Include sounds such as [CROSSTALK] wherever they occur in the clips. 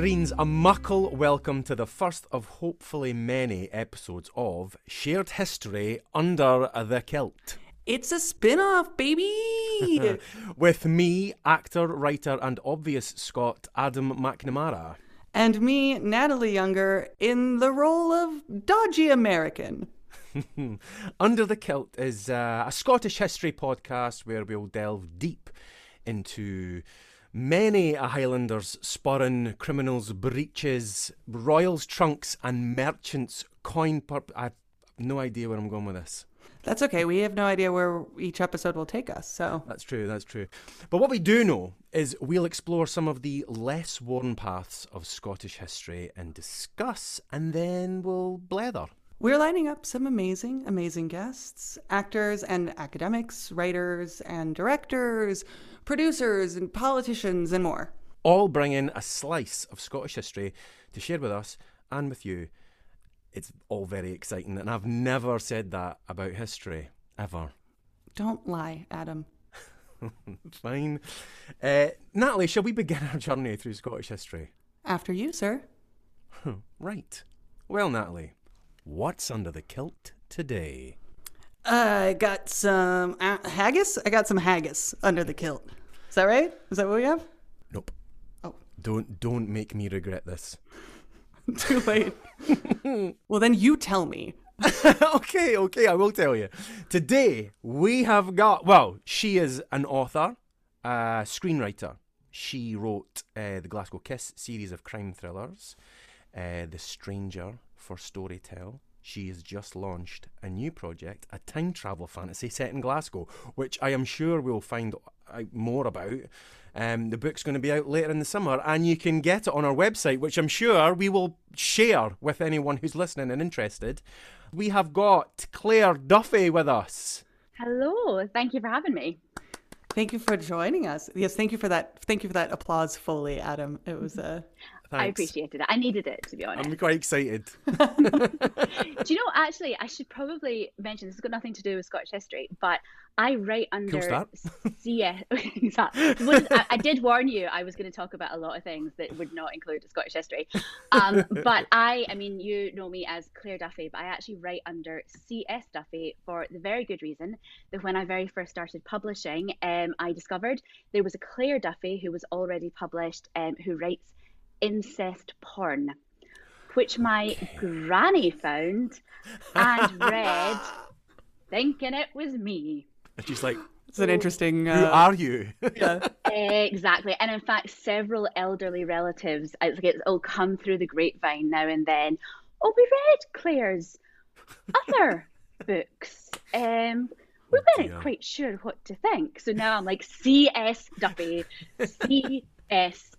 Friends, a muckle welcome to the first of hopefully many episodes of Shared History Under the Kilt. It's a spin-off, baby. [LAUGHS] With me, actor, writer, and obvious Scot Adam McNamara. and me, Natalie Younger, in the role of dodgy American. [LAUGHS] Under the Kilt is uh, a Scottish history podcast where we'll delve deep into many a Highlander's sporran, criminals' breeches, royals' trunks, and merchants' coin purp. I've no idea where I'm going with this. That's okay. We have no idea where each episode will take us. So That's true, that's true. But what we do know is we'll explore some of the less worn paths of Scottish history and discuss, and then we'll blether. We're lining up some amazing, amazing guests, actors and academics, writers and directors, producers and politicians, and more. all bring in a slice of Scottish history to share with us and with you. It's all very exciting, and I've never said that about history, ever. Don't lie, Adam. [LAUGHS] Fine. Uh, Natalie, shall we begin our journey through Scottish history? After you, sir. [LAUGHS] Right. Well, Natalie, what's under the kilt today? I got some uh, haggis. I got some haggis under the kilt. Is that right? Is that what we have? Nope. Oh. Don't don't make me regret this. [LAUGHS] Too late. [LAUGHS] well, then you tell me. [LAUGHS] okay, okay, I will tell you. Today we have got well, she is an author, a screenwriter. She wrote uh, the Glasgow Kiss series of crime thrillers, uh, The Stranger for Storytel. She has just launched a new project, a time travel fantasy set in Glasgow, which I am sure we'll find out more about. Um, the book's going to be out later in the summer, and you can get it on our website, which I'm sure we will share with anyone who's listening and interested. We have got Claire Duffy with us. Hello, thank you for having me. Thank you for joining us. Yes, thank you for that. Thank you for that applause, Foley, Adam. It was uh, I appreciated it. I needed it, to be honest. I'm quite excited. [LAUGHS] [LAUGHS] Do you know, actually, I should probably mention this has got nothing to do with Scottish history, but I write under. CS. [LAUGHS] I, I did warn you I was going to talk about a lot of things that would not include Scottish history. Um, but I, I mean, you know me as Claire Duffy, but I actually write under CS Duffy for the very good reason that when I very first started publishing, um, I discovered there was a Claire Duffy who was already published, um, who writes incest porn, which my granny found and [LAUGHS] read, thinking it was me. And she's like, it's an interesting. Who Uh, are you? yeah. [LAUGHS] Exactly. And in fact, several elderly relatives, it's like it'll come through the grapevine now and then. Oh, we read Claire's other [LAUGHS] books. Um, we Oh, weren't dear. quite sure what to think. So now I'm like, C.S. Duffy. C.S.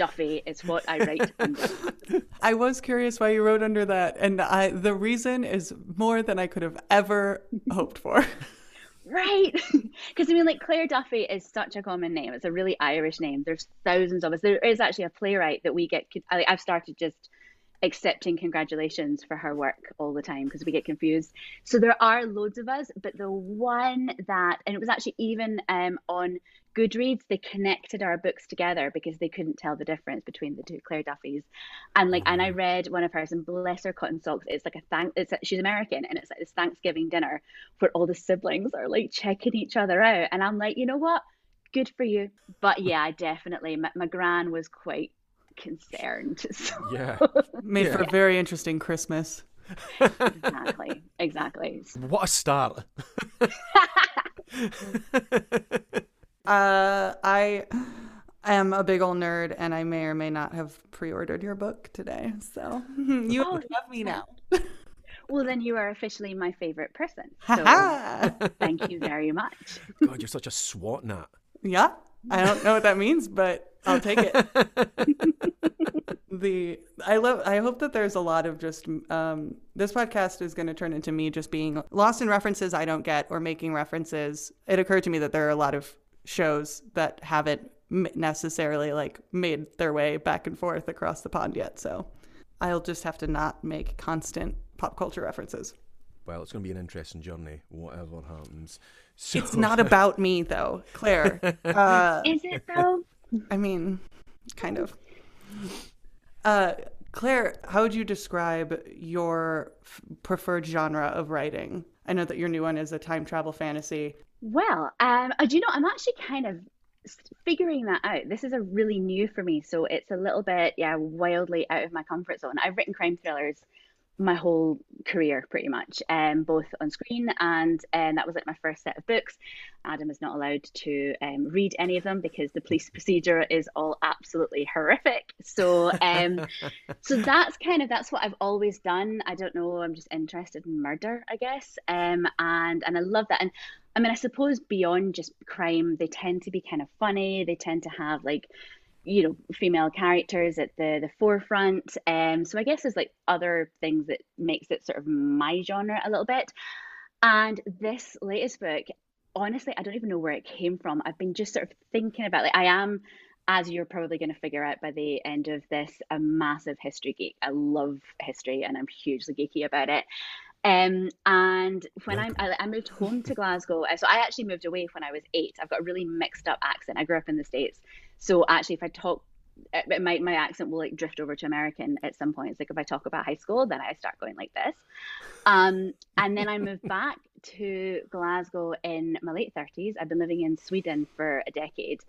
Duffy is what I write under. [LAUGHS] I was curious why you wrote under that, and I the reason is more than I could have ever hoped for. [LAUGHS] Right. [LAUGHS] Because I mean, like Claire Duffy is such a common name. It's a really Irish name. There's thousands of us. There is actually a playwright that we get. I- I've started just accepting congratulations for her work all the time because we get confused. So there are loads of us, but the one that, and it was actually even um, on Goodreads, they connected our books together because they couldn't tell the difference between the two Claire Duffys. And like, and I read one of hers, and bless her cotton socks, it's like a thank. It's she's American, and it's like this Thanksgiving dinner where all the siblings are like checking each other out, and I'm like, you know what? Good for you. But yeah, I definitely, my, my gran was quite concerned. [LAUGHS] So yeah. Made Yeah. for a very interesting Christmas. exactly, exactly. What a start. [LAUGHS] Uh, I am a big old nerd, and I may or may not have pre-ordered your book today. So [LAUGHS] you Oh, have me now. Well, then you are officially my favorite person. So thank you very much. God, you're such a SWAT nut. yeah, I don't know what that means, but I'll take it. [LAUGHS] the I love I hope that there's a lot of just um this podcast is going to turn into me just being lost in references I don't get or making references. It occurred to me that there are a lot of shows that haven't necessarily like made their way back and forth across the pond yet. So I'll just have to not make constant pop culture references. Well, it's going to be an interesting journey, whatever happens. So, It's not [LAUGHS] about me though, Claire. Uh, [LAUGHS] Is it though? I mean, kind of. Uh, Claire, how would you describe your f- preferred genre of writing? I know that your new one is a time travel fantasy. Well, um, do you know, I'm actually kind of figuring that out. This is a really new for me, so it's a little bit, yeah, wildly out of my comfort zone. I've written crime thrillers my whole career, pretty much, um, both on screen and um, that was like my first set of books. Adam is not allowed to um, read any of them because the police procedure is all absolutely horrific. So, um, [LAUGHS] so that's kind of that's what I've always done. I don't know. I'm just interested in murder, I guess. Um, and and I love that. And I mean, I suppose beyond just crime, they tend to be kind of funny. They tend to have like, you know, female characters at the the forefront. Um, so I guess there's like other things that makes it sort of my genre a little bit. And this latest book, honestly, I don't even know where it came from. I've been just sort of thinking about like I am as you're probably going to figure out by the end of this, a massive history geek. I love history and I'm hugely geeky about it. Um, and when I'm, I, I moved home to [LAUGHS] Glasgow, uh, so I actually moved away when I was eight. I've got a really mixed up accent. I grew up in the States. So actually, if I talk, my, my accent will like drift over to American at some point. It's like if I talk about high school, then I start going like this. Um, and then I moved [LAUGHS] back to Glasgow in my late 30s. I've been living in Sweden for a decade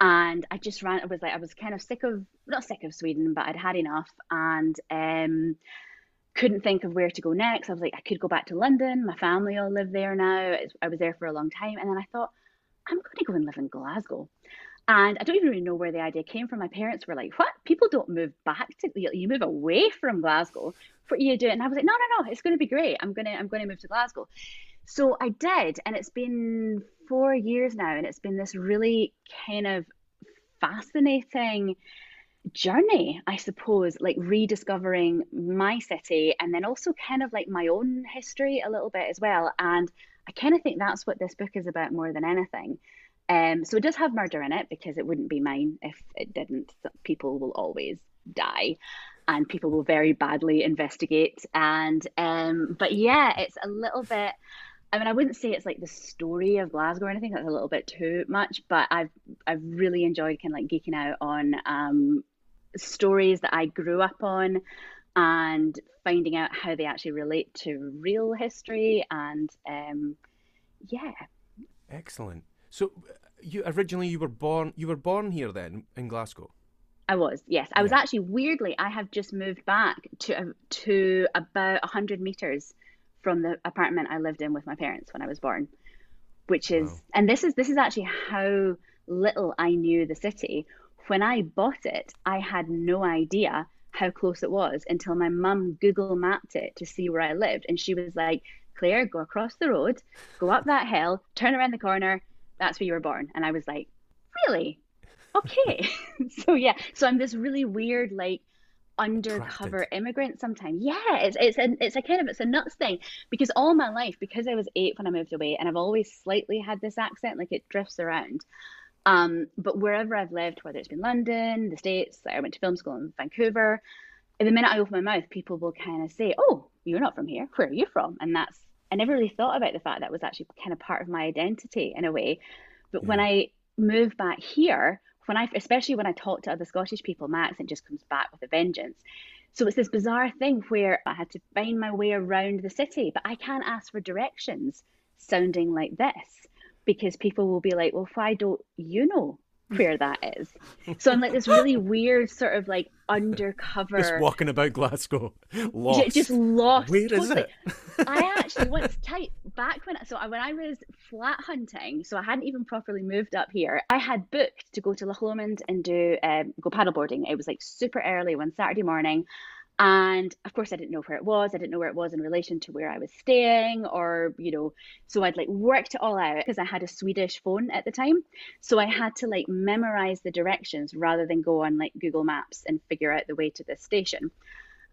and I just ran. I was like, I was kind of sick of, not sick of Sweden, but I'd had enough, and um, couldn't think of where to go next. I was like, I could go back to London. My family all live there now. I was there for a long time, and then I thought, I'm going to go and live in Glasgow. And I don't even really know where the idea came from. My parents were like, "What? People don't move back to you move away from Glasgow for you do it." And I was like, "No, no, no. It's going to be great. I'm gonna I'm going to move to Glasgow." So I did, and it's been four years now, and it's been this really kind of fascinating journey, I suppose, like rediscovering my city and then also kind of like my own history a little bit as well. And I kind of think that's what this book is about more than anything. Um, so it does have murder in it because it wouldn't be mine if it didn't. People will always die and people will very badly investigate. And um, but yeah, it's a little bit. I mean, I wouldn't say it's like the story of Glasgow or anything. That's a little bit too much. But I've I've really enjoyed kind of like geeking out on um, stories that I grew up on, and finding out how they actually relate to real history. And um, yeah, Excellent. So, you originally you were born you were born here then in Glasgow. I was. Yes, I was actually weirdly. I have just moved back to um, to about hundred meters from the apartment I lived in with my parents when I was born, which is Wow. and this is this is actually how little I knew the city. When I bought it, I had no idea how close it was until my mum Google mapped it to see where I lived, and she was like, "Claire, go across the road, go up that hill, turn around the corner. That's where you were born." And I was like, "Really?" okay. [LAUGHS] So yeah. So i'm this really weird like undercover immigrant sometimes. Yeah it's it's a, it's a kind of it's a nuts thing. Because all my life because i was eight when i moved away and i've always slightly had this accent like it drifts around. Um but wherever i've lived whether it's been london the states i went to film school in vancouver the minute i open my mouth people will kind of say oh you're not from here. Where are you from? And that's i never really thought about the fact that was actually kind of part of my identity in a way but when i moved back here when I, especially when I talk to other Scottish people, my accent just comes back with a vengeance. So it's this bizarre thing where I had to find my way around the city, but I can't ask for directions sounding like this because people will be like, well, why don't you know where that is? So I'm like this really [LAUGHS] weird sort of like undercover. Just walking about Glasgow, J- lost. just lost. Where is totally. it? I [LAUGHS] actually once tight back when so I- when I was flat hunting, so I hadn't even properly moved up here. I had booked to go to Loch Lomond and do um, go paddleboarding. It was like super early one Saturday morning, And of course, I didn't know where it was. I didn't know where it was in relation to where I was staying, or, you know, so I'd like worked it all out because I had a Swedish phone at the time. So I had to like memorize the directions rather than go on like Google Maps and figure out the way to this station.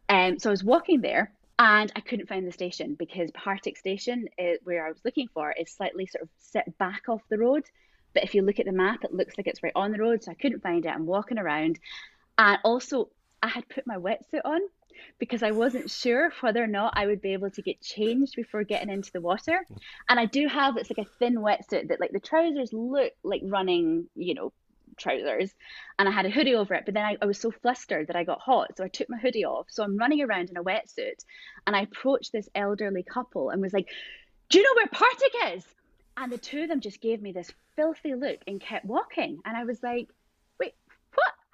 Um, so I was walking there and I couldn't find the station because Partick Station, is, where I was looking for, is slightly sort of set back off the road. But if you look at the map, it looks like it's right on the road. So I couldn't find it. I'm walking around. And also, I had put my wetsuit on because I wasn't sure whether or not I would be able to get changed before getting into the water. And I do have it's like a thin wetsuit that like the trousers look like running, you know, trousers and I had a hoodie over it. But then I, I was so flustered that I got hot. So I took my hoodie off. So I'm running around in a wetsuit and I approached this elderly couple and was like, Do you know where Partick is? And the two of them just gave me this filthy look and kept walking. And I was like?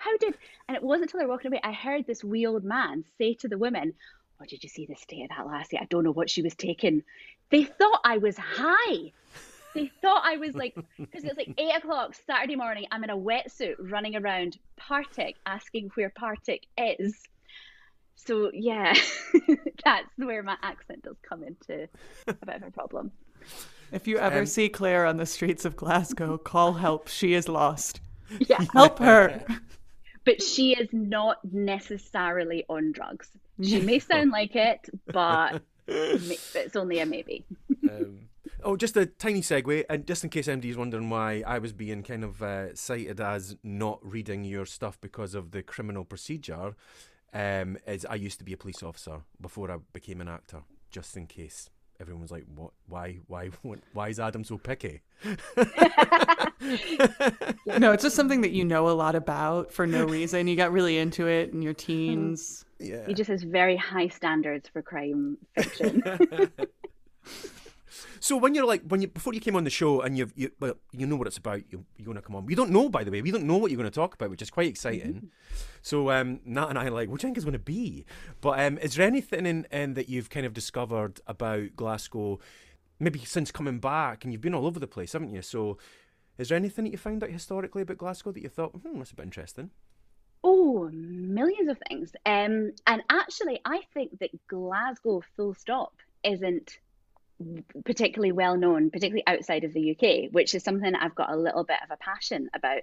How did? And it wasn't until they were walking away, I heard this wee old man say to the women, Oh, did you see the state of that lassie? I don't know what she was taking. They thought I was high. They thought I was like, because it's like [LAUGHS] eight o'clock Saturday morning. I'm in a wetsuit running around Partick asking where Partick is. So, yeah, [LAUGHS] that's where my accent does come into a bit of a problem. If you ever Um, see Claire on the streets of Glasgow, call help. She is lost. Yeah. Help her. [LAUGHS] But she is not necessarily on drugs. She may [LAUGHS] sound like it, but [LAUGHS] it's only a maybe. [LAUGHS] um, oh, just a tiny segue, and just in case MD is wondering why I was being kind of uh, cited as not reading your stuff because of the criminal procedure, um, is I used to be a police officer before I became an actor. Just in case everyone was like, "What? Why? Why? What, why is Adam so picky?" [LAUGHS] No, it's just something that you know a lot about for no reason. You got really into it in your teens. Yeah. He just has very high standards for crime fiction. [LAUGHS] [LAUGHS] So when you're like when you before you came on the show and you've you well you know what it's about you you're going to come on. We don't know by the way we don't know what you're going to talk about which is quite exciting. So um Nat and I are like what do you think it's going to be? But um is there anything in, in that you've kind of discovered about Glasgow maybe since coming back and you've been all over the place haven't you? So is there anything that you found out historically about Glasgow that you thought hmm that's a bit interesting? Oh, millions of things. Um, and actually, I think that Glasgow, full stop, isn't particularly well known, particularly outside of the UK, which is something I've got a little bit of a passion about,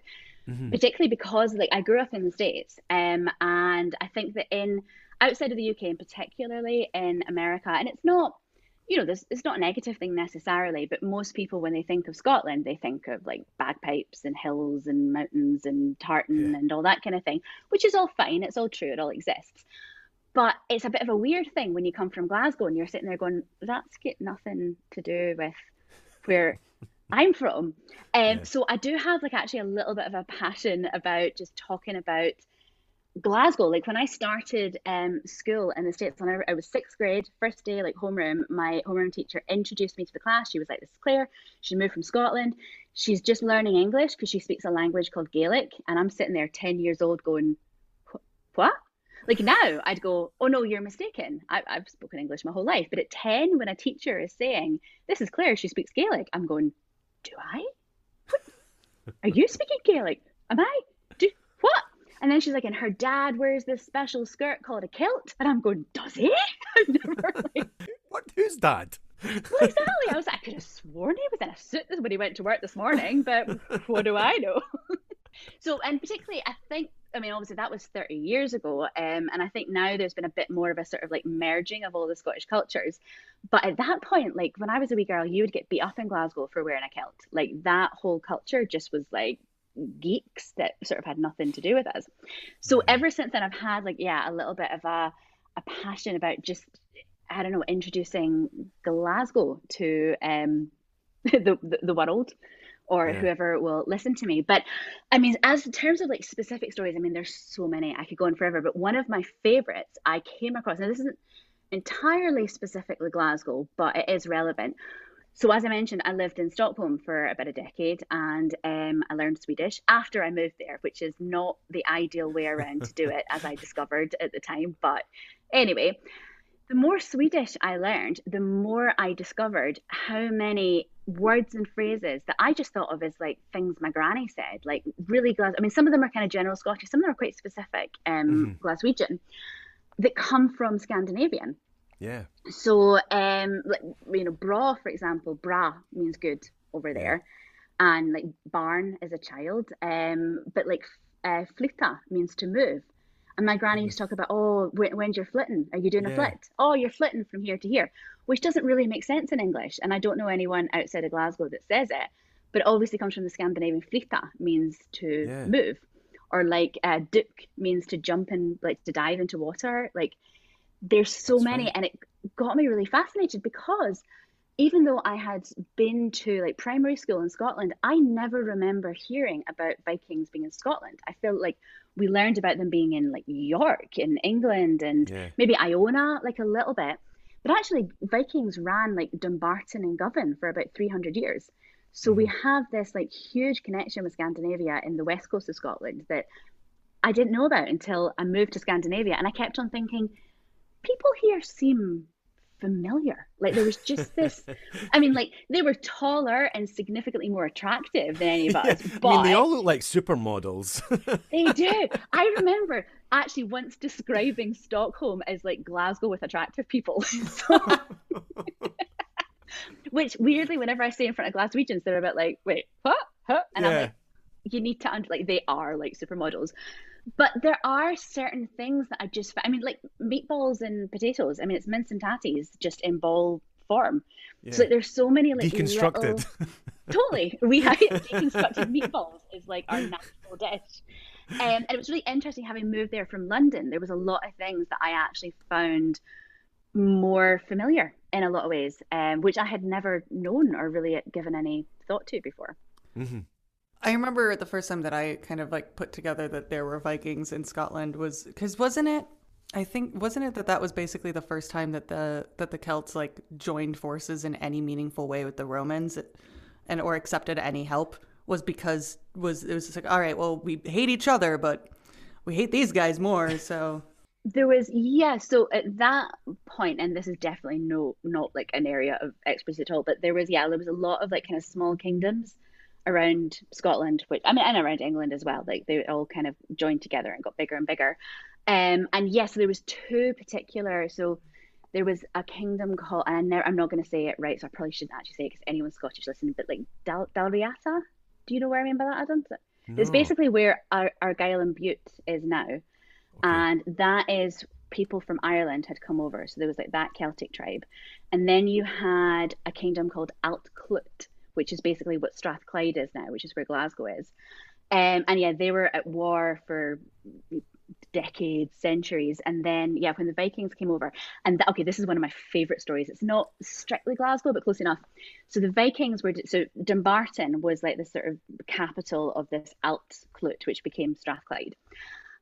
Mhm. particularly because like I grew up in the States, um, and I think that in outside of the UK and particularly in America, and it's not, you know, this it's not a negative thing necessarily, but most people when they think of Scotland, they think of like bagpipes and hills and mountains and tartan Yeah. and all that kind of thing, which is all fine, it's all true, it all exists. But it's a bit of a weird thing when you come from Glasgow and you're sitting there going, that's got nothing to do with where I'm from. Um, Yeah. So I do have like actually a little bit of a passion about just talking about Glasgow. Like when I started um, school in the States, when I, I was sixth grade, first day, like homeroom, my homeroom teacher introduced me to the class. She was like, This is Claire. She moved from Scotland. She's just learning English because she speaks a language called Gaelic. And I'm sitting there 10 years old going, What? Like now, I'd go, Oh no, you're mistaken. I, I've spoken English my whole life. But at 10, when a teacher is saying, This is Claire, she speaks Gaelic, I'm going, Do I? What? Are you speaking Gaelic? Am I? Do what? And then she's like, and her dad wears this special skirt called a kilt. And I'm going, does he? [LAUGHS] I've never like, what who's dad well, exactly. I was like, I could have sworn he was in a suit when he went to work this morning, but what do I know? [LAUGHS] so, and particularly, I think, I mean, obviously that was 30 years ago. Um, and I think now there's been a bit more of a sort of like merging of all the Scottish cultures. But at that point, like when I was a wee girl, you would get beat up in Glasgow for wearing a kilt. Like that whole culture just was like geeks that sort of had nothing to do with us. So ever since then, I've had like, yeah, a little bit of a, a passion about just I don't know, introducing Glasgow to um, [LAUGHS] the, the the world or Yeah. whoever will listen to me. But I mean, as in terms of like specific stories, I mean, there's so many I could go on forever. But one of my favorites I came across, now this isn't entirely specifically Glasgow, but it is relevant. So as I mentioned, I lived in Stockholm for about a decade, and um, I learned Swedish after I moved there, which is not the ideal way around to do it, as I discovered at the time. But anyway, the more Swedish I learned, the more I discovered how many words and phrases that I just thought of as like things my granny said, like really Glas. I mean, some of them are kind of general Scottish, some of them are quite specific um, Glaswegian. that come from Scandinavian. Yeah. So, um, like, you know, bra, for example, bra means good over there, and like barn is a child. Um, but like uh, means to move. And my granny used to talk about, oh, when, when's your flitting? Are you doing a flit? Oh, you're flitting from here to here, which doesn't really make sense in English. And I don't know anyone outside of Glasgow that says it, but it obviously comes from the Scandinavian flytta means to Yeah. move, or like uh, duk means to jump in, like to dive into water. Like there's so That's many, right. and it got me really fascinated because even though I had been to like primary school in Scotland, I never remember hearing about Vikings being in Scotland. I feel like we learned about them being in like York in England and Yeah. maybe Iona like a little bit. But actually Vikings ran like Dumbarton and Govan for about 300 years. So we mm-hmm. have this like huge connection with Scandinavia in the west coast of Scotland that I didn't know about until I moved to Scandinavia and I kept on thinking people here seem familiar. Like there was just this. I mean, like they were taller and significantly more attractive than any of [LAUGHS] us. Yeah. But I mean, they all look like supermodels. [LAUGHS] they do. I remember actually once describing Stockholm as like Glasgow with attractive people. [LAUGHS] So- Which weirdly, whenever I say in front of Glaswegians, they're a bit like, "Wait, what? Huh?" And I'm like, "You need to under like they are like supermodels." But there are certain things that I just, I mean, like meatballs and potatoes. I mean, it's mince and tatties just in ball form. yeah. So like, there's so many like Deconstructed. little- [LAUGHS] totally. We have [LAUGHS] deconstructed meatballs is like our national dish. Um, and it was really interesting having moved there from London. There was a lot of things that I actually found more familiar in a lot of ways, um, which I had never known or really given any thought to before. hmm I remember the first time that I kind of like put together that there were Vikings in Scotland was because wasn't it? I think wasn't it that that was basically the first time that the that the Celts like joined forces in any meaningful way with the Romans, and or accepted any help was because was it was just like all right, well we hate each other, but we hate these guys more, [LAUGHS] so There was yeah, so at that point, and this is definitely no not like an area of expertise at all, but there was yeah, there was a lot of like kind of small kingdoms around Scotland, which I mean, and around England as well. Like they all kind of joined together and got bigger and bigger. Um, and yes, there was two particular. So there was a kingdom called, and I never, I'm not going to say it right, so I probably shouldn't actually say it because anyone's Scottish listening. But like Dal Dalriata, do you know where I mean by that, Adam? It's basically where Ar- Argyll and Bute is now and that is people from Ireland had come over. So there was like that Celtic tribe, and then you had a kingdom called Altclut, which is basically what Strathclyde is now, which is where Glasgow is. Um, and yeah, they were at war for decades, centuries, and then yeah, when the Vikings came over, and okay, this is one of my favorite stories. It's not strictly Glasgow, but close enough. So the Vikings were so Dumbarton was like the sort of capital of this Altclut, which became Strathclyde.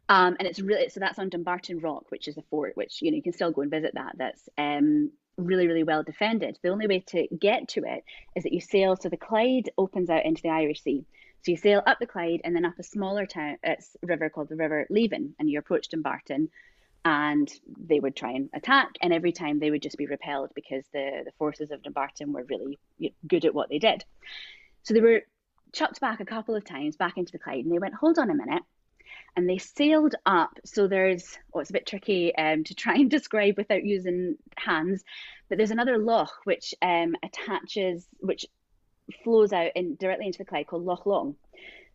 Um, and it's really so that's on Dumbarton Rock, which is a fort, which you know you can still go and visit that. That's um, really really well defended. The only way to get to it is that you sail. So the Clyde opens out into the Irish Sea. So you sail up the Clyde and then up a smaller town, uh, it's a river called the River Leven, and you approach Dumbarton, and they would try and attack, and every time they would just be repelled because the the forces of Dumbarton were really good at what they did. So they were chucked back a couple of times back into the Clyde, and they went, hold on a minute and they sailed up. So there's, oh, it's a bit tricky um, to try [LAUGHS] and describe without using hands, but there's another loch which um, attaches, which flows out in, directly into the Clyde called Loch Long.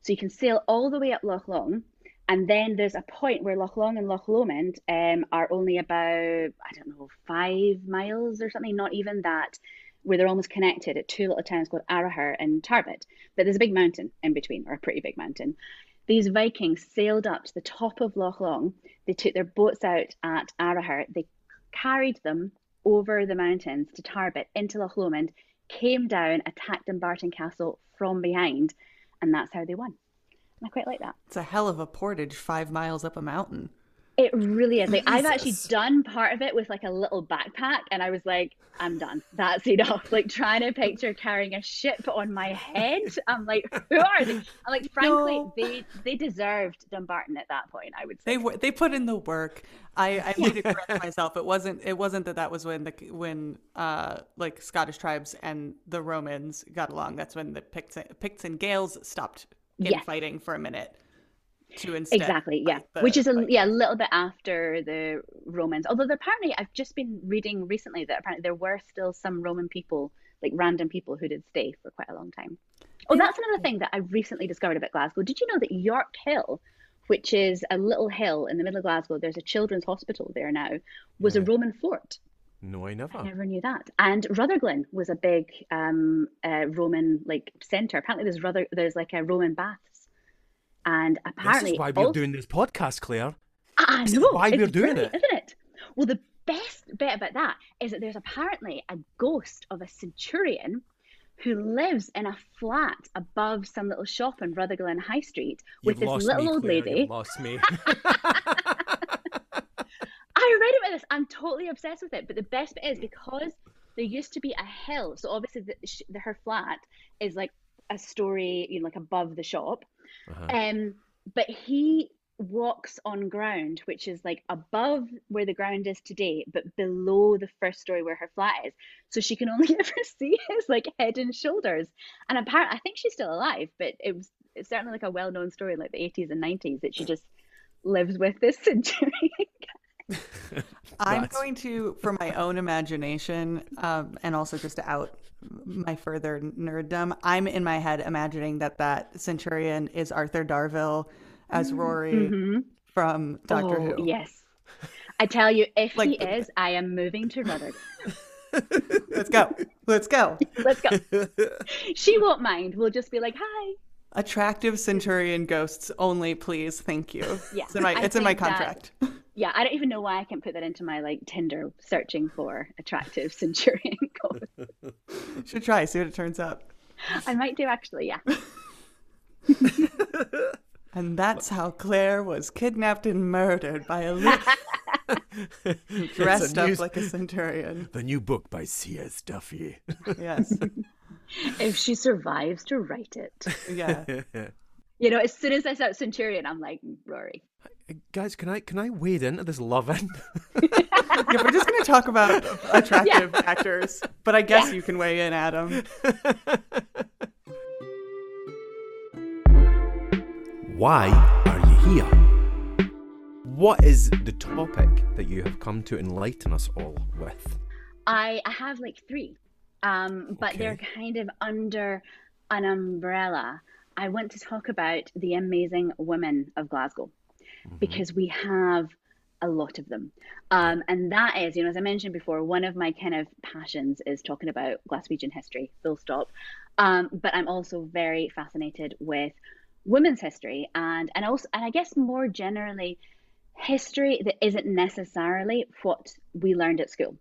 So you can sail all the way up Loch Long, and then there's a point where Loch Long and Loch Lomond um, are only about, I don't know, five miles or something, not even that, where they're almost connected at two little towns called Arrochar and Tarbet. But there's a big mountain in between, or a pretty big mountain these Vikings sailed up to the top of Loch Long. They took their boats out at Arrochar. They carried them over the mountains to Tarbet into Loch Lomond, came down, attacked Dumbarton Castle from behind, and that's how they won. And I quite like that. it's a hell of a portage five miles up a mountain. It really is. Like I've actually done part of it with like a little backpack, and I was like, I'm done. That's enough. Like trying to picture carrying a ship on my head. [LAUGHS] I'm like, who are they? I'm like, frankly, No. they they deserved Dumbarton at that point. I would say. They were they put in the work. I I need to correct myself. It wasn't it wasn't that that was when the when uh like Scottish tribes and the Romans got along. That's when the Picts Picts and Gaels stopped Yes. infighting for a minute. To instead exactly yeah. the- which is a fight- yeah a little bit after the romans. Although apparently i've just been reading recently that apparently there were still some roman people like random people who did stay for quite a long time. Oh that's another thing that i recently discovered about glasgow. Did you know that york hill which is a little hill in the middle of glasgow there's a children's hospital there now was a roman fort? No, I never. I never knew that. And Rutherglen was a big um, uh, Roman like center. Apparently, there's Ruther there's like a Roman baths, and apparently this is why we're also- doing this podcast, Claire. I know. why it's we're doing it. isn't it? Well, the best bit about that is that there's apparently a ghost of a centurion who lives in a flat above some little shop in Rutherglen High Street with You've this little me, old Claire, lady. Lost me. [LAUGHS] I read about this. I'm totally obsessed with it. But the best bit is because there used to be a hill. So obviously, the, the, her flat is like a story, you know, like above the shop. Uh-huh. Um, but he walks on ground which is like above where the ground is today, but below the first story where her flat is. So she can only [LAUGHS] ever see his like head and shoulders. And apparently, I think she's still alive, but it was it's certainly like a well-known story, like the 80s and 90s, that she just lives with this centurion. [LAUGHS] I'm going to, for my own imagination, um, and also just to out my further nerddom, I'm in my head imagining that that centurion is Arthur Darvill as Rory Mhm. from Doctor oh, Who. yes. I tell you, if Like he the- is, I am moving to Rutherglen. [LAUGHS] Let's go. Let's go. Let's go. [LAUGHS] she won't mind. We'll just be like, hi. Attractive centurion ghosts only, please. Thank you. Yeah, It's in my, it's in my think that- contract. Yeah, I don't even know why I can't put that into my like Tinder searching for attractive [LAUGHS] centurion [LAUGHS] code. Should try, see what it turns up. I might do actually, yeah. [LAUGHS] And that's how Claire was kidnapped and murdered by a little dressed a up news- like a centurion. the new book by C.S. Duffy. Yes. If she survives to write it. Yeah. You know, as soon as I said centurion, I'm like, Rory. Guys, can I can I wade into this loving? [LAUGHS] Yeah, we're just going to talk about [LAUGHS] attractive actors, but I guess you can weigh in, Adam. [LAUGHS] Why are you here? What is the topic that you have come to enlighten us all with? I, I have like three, um, but they're kind of under an umbrella. I want to talk about the amazing women of Glasgow because we have a lot of them. Um, and that is, you know, as I mentioned before, one of my kind of passions is talking about Glaswegian history, full stop. Um, but I'm also very fascinated with women's history and, and also, and I guess more generally, history that isn't necessarily what we learned at school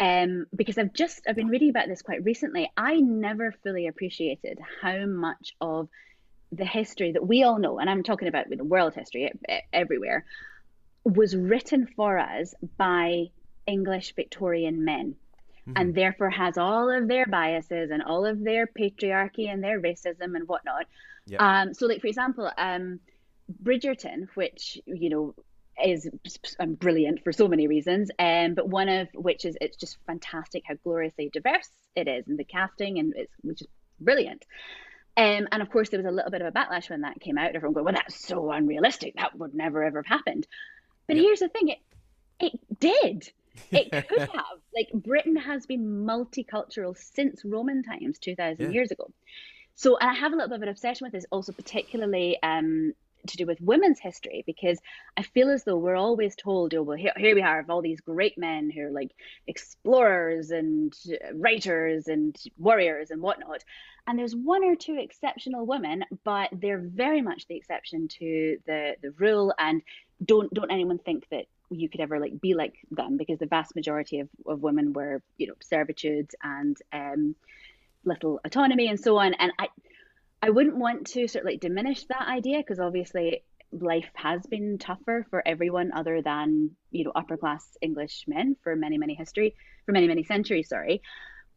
um, because I've just I've been reading about this quite recently. I never fully appreciated how much of the history that we all know, and I'm talking about you know, world history everywhere, was written for us by English Victorian men. And therefore has all of their biases and all of their patriarchy and their racism and whatnot. Yep. Um, so, like for example, um, Bridgerton, which you know is um, brilliant for so many reasons, um, but one of which is it's just fantastic how gloriously diverse it is, in the casting, and it's which is brilliant. Um, and of course, there was a little bit of a backlash when that came out. Everyone going, "Well, that's so unrealistic. That would never ever have happened." But here's the thing: it it did. [LAUGHS] It could have. Like Britain has been multicultural since Roman times, two thousand Yeah. years ago. So, and I have a little bit of an obsession with this, also particularly um, to do with women's history, because I feel as though we're always told, oh, well, here, here we have all these great men who are like explorers and uh, writers and warriors and whatnot. And there's one or two exceptional women, but they're very much the exception to the the rule. And don't don't anyone think that you could ever like be like them, because the vast majority of, of women were, you know, servitude and um, little autonomy and so on. And I I wouldn't want to sort of like diminish that idea because obviously life has been tougher for everyone other than you know upper class English men for many many history for many many centuries. Sorry,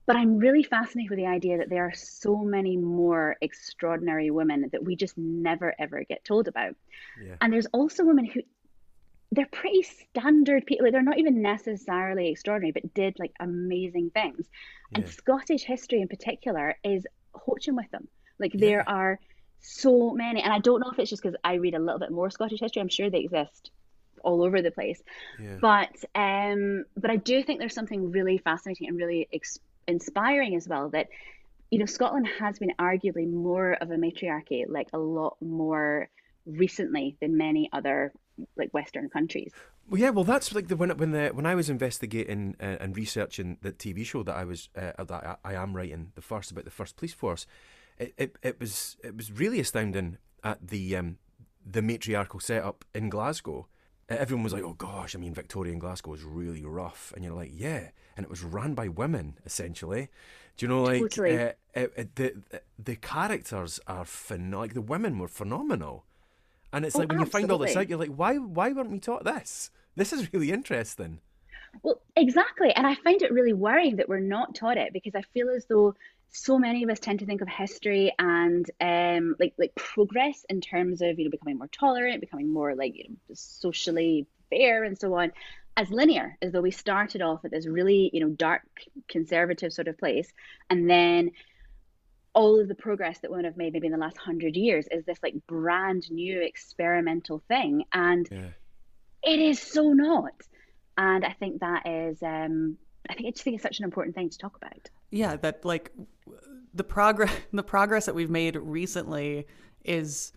but I'm really fascinated with the idea that there are so many more extraordinary women that we just never ever get told about. Yeah. And there's also women who they're pretty standard people. Like, they're not even necessarily extraordinary, but did like amazing things. And Scottish history in particular is hoaching with them. Like there are so many, and I don't know if it's just because I read a little bit more Scottish history. I'm sure they exist all over the place, Yeah. but um, but I do think there's something really fascinating and really ex- inspiring as well that you know Scotland has been arguably more of a matriarchy, like a lot more recently than many other like Western countries. Well, yeah, well, that's like the when when the when I was investigating uh, and researching the TV show that I was uh, that I, I am writing the first about the first police force, it, it, it was it was really astounding at the um, the matriarchal setup in Glasgow. Everyone was like, "Oh gosh, I mean, Victorian Glasgow is really rough," and you're like, "Yeah," and it was run by women essentially. Do you know, like Totally. uh, uh, uh, the the characters are phenomenal. Like the women were phenomenal. And it's Oh, like when you find all this out, you're like, why why weren't we taught this? This is really interesting. Well, exactly. And I find it really worrying that we're not taught it because I feel as though so many of us tend to think of history and um, like like progress in terms of you know becoming more tolerant, becoming more like you know socially fair and so on as linear, as though we started off at this really you know dark conservative sort of place, and then all of the progress that women have made maybe in the last hundred years is this like brand new experimental thing. And Yeah. it is so not. And i think that is um i think i just think it's such an important thing to talk about yeah that like the progress [LAUGHS] the progress that we've made recently is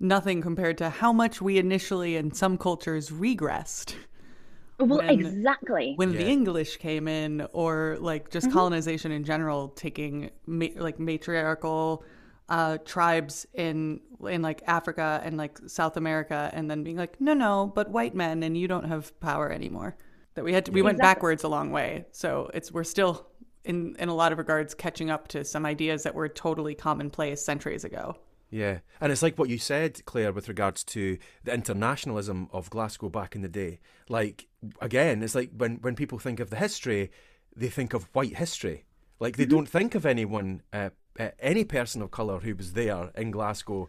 nothing compared to how much we initially in some cultures regressed. Well When- exactly. when the english came in or like just colonization in general taking ma- like matriarchal uh, tribes in in like africa and like south america and then being like no no but white men and you don't have power anymore. That we had to, we went backwards a long way. So it's we're still in in a lot of regards catching up to some ideas that were totally commonplace centuries ago Yeah. And it's like what you said, Claire, with regards to the internationalism of Glasgow back in the day. Like again, it's like when, when people think of the history, they think of white history. Like they don't think of anyone uh, uh, any person of colour who was there in Glasgow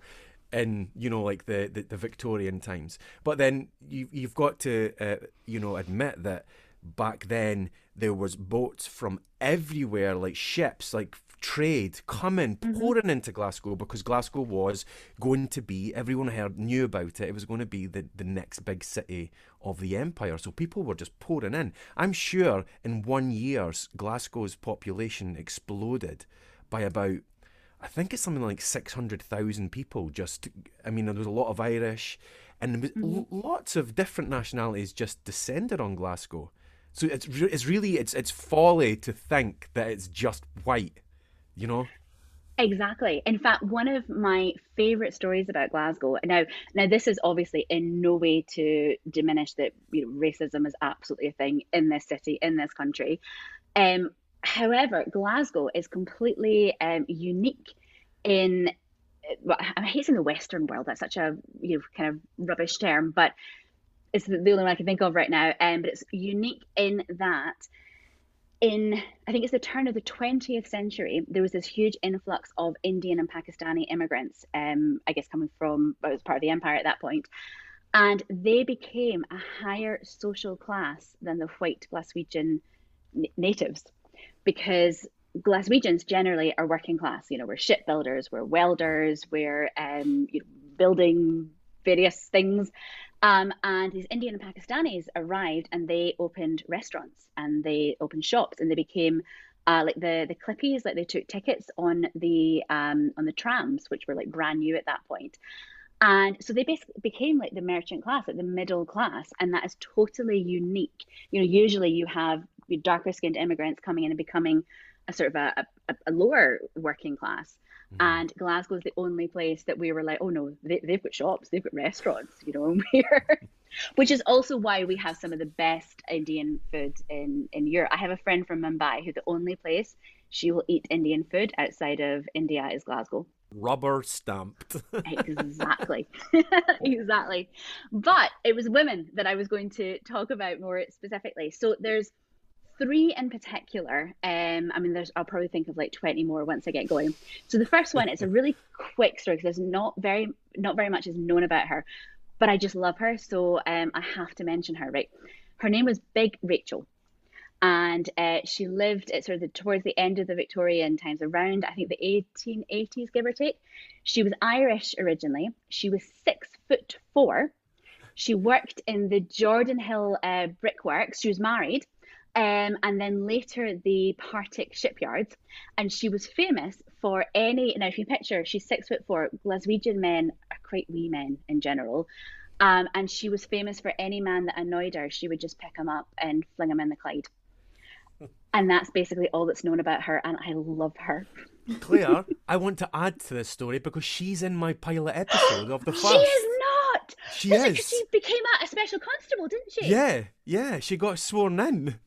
in you know like the, the, the Victorian times. But then you you've got to uh, you know admit that back then there was boats from everywhere like ships like trade coming mm-hmm. pouring into Glasgow because Glasgow was going to be everyone heard knew about it it was going to be the, the next big city of the empire. So people were just pouring in. I'm sure in one year Glasgow's population exploded by about I think it's something like 600,000 people just I mean there was a lot of Irish and mm-hmm. l- lots of different nationalities just descended on Glasgow so it's re- it's really it's it's folly to think that it's just white you know Exactly. In fact, one of my favorite stories about Glasgow. Now, now this is obviously in no way to diminish that you know racism is absolutely a thing in this city, in this country. Um, however, Glasgow is completely um, unique in. Well, I hate saying the Western world. That's such a you know kind of rubbish term, but it's the only one I can think of right now. Um, but it's unique in that in I think it's the turn of the 20th century, there was this huge influx of Indian and Pakistani immigrants, um, I guess coming from, well, it was part of the empire at that point. And they became a higher social class than the white Glaswegian n- natives because Glaswegians generally are working class. You know, we're shipbuilders, we're welders, we're um, you know, building various things. Um, and these Indian and Pakistanis arrived and they opened restaurants and they opened shops and they became uh, like the the clippies, like they took tickets on the um, on the trams, which were like brand new at that point. And so they basically became like the merchant class, like the middle class, and that is totally unique. You know, usually you have darker skinned immigrants coming in and becoming a sort of a, a, a lower working class. Mm-hmm. And Glasgow is the only place that we were like, oh no, they, they've got shops, they've got restaurants, you know, [LAUGHS] and we're, which is also why we have some of the best Indian food in, in Europe. I have a friend from Mumbai who the only place she will eat Indian food outside of India is Glasgow. rubber stamped [LAUGHS] Exactly. [LAUGHS] exactly. But it was women that I was going to talk about more specifically. So there's three in particular. Um, I mean, there's I'll probably think of like 20 more once I get going. So the first one, it's a really quick story because there's not very not very much is known about her, but I just love her, so um, I have to mention her. Right, her name was Big Rachel, and uh, she lived at sort of the, towards the end of the Victorian times, around I think the 1880s, give or take. She was Irish originally. She was six foot four. She worked in the Jordanhill uh, brickworks. She was married, um, and then later the Partick shipyards. And she was famous for any. Now, if you picture, she's six foot four. Glaswegian men are quite wee men in general. Um, and she was famous for any man that annoyed her, she would just pick him up and fling him in the Clyde [LAUGHS] and that's basically all that's known about her and i love her Claire, I want to add to this story because she's in my pilot episode of the first. she is not She Was it is. 'cause she became a, a special constable didn't she Yeah, yeah, she got sworn in. [LAUGHS]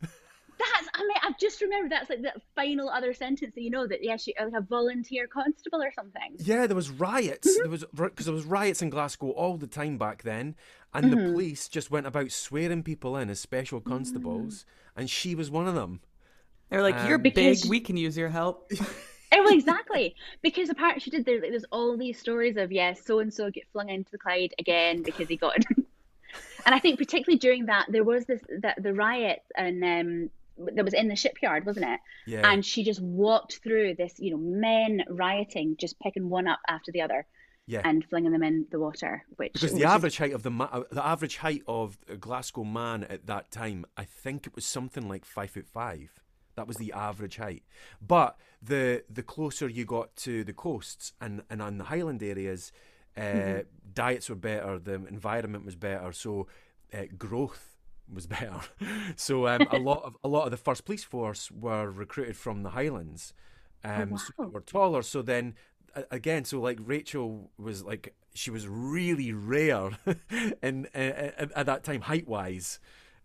that's i mean i've just remembered that's like the final other sentence that you know that yeah she like a volunteer constable or something Yeah, there was riots. Mm-hmm. There was because there was riots in Glasgow all the time back then, and Mm-hmm. the police just went about swearing people in as special Mm. constables, and she was one of them. They're like, you're Um, big. Because- We can use your help. [LAUGHS] Oh, exactly. Because apparently she did. There, like, there's all these stories of yes, so and so get flung into the Clyde again because he got. [LAUGHS] and I think particularly during that there was this that the riot and um that was in the shipyard, wasn't it? Yeah, And she just walked through this, you know, men rioting, just picking one up after the other yeah. and flinging them in the water. Which because which the is- average height of the ma- uh, the average height of a Glasgow man at that time, I think it was something like five foot five. That was the average height. But the the closer you got to the coasts and and on the highland areas, uh, diets were better, the environment was better, so uh, growth was [LAUGHS] better. so um, a lot of a lot of the first police force were recruited from the highlands. Um, so they wow. were taller. So then again, so like Rachel was like she was really rare [LAUGHS] in uh, at, at that time height wise,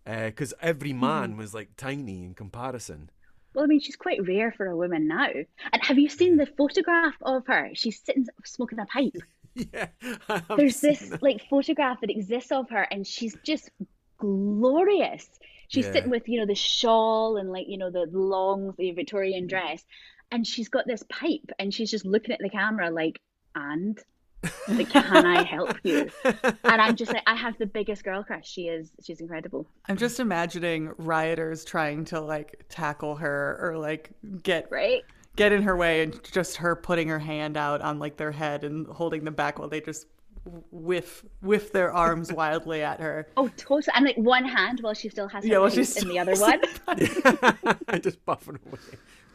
because every man was like tiny in comparison. Well, I mean, she's quite rare for a woman now. And have you seen the photograph of her? She's sitting smoking a pipe. [LAUGHS] Yeah, There's this that. like photograph that exists of her, and she's just glorious. She's Yeah. sitting with you know the shawl and like you know the long the Victorian dress, and she's got this pipe, and she's just looking at the camera like, and like, can I help you? [LAUGHS] And I'm just like, I have the biggest girl crush. She is, she's incredible. I'm just imagining rioters trying to like tackle her or like get Right? get in her way and just her putting her hand out on like their head and holding them back while they just whiff whiff their arms [LAUGHS] wildly at her. Oh, totally. And like one hand while she still has her Yeah, well, she's in the other one. I [LAUGHS] just buffing away.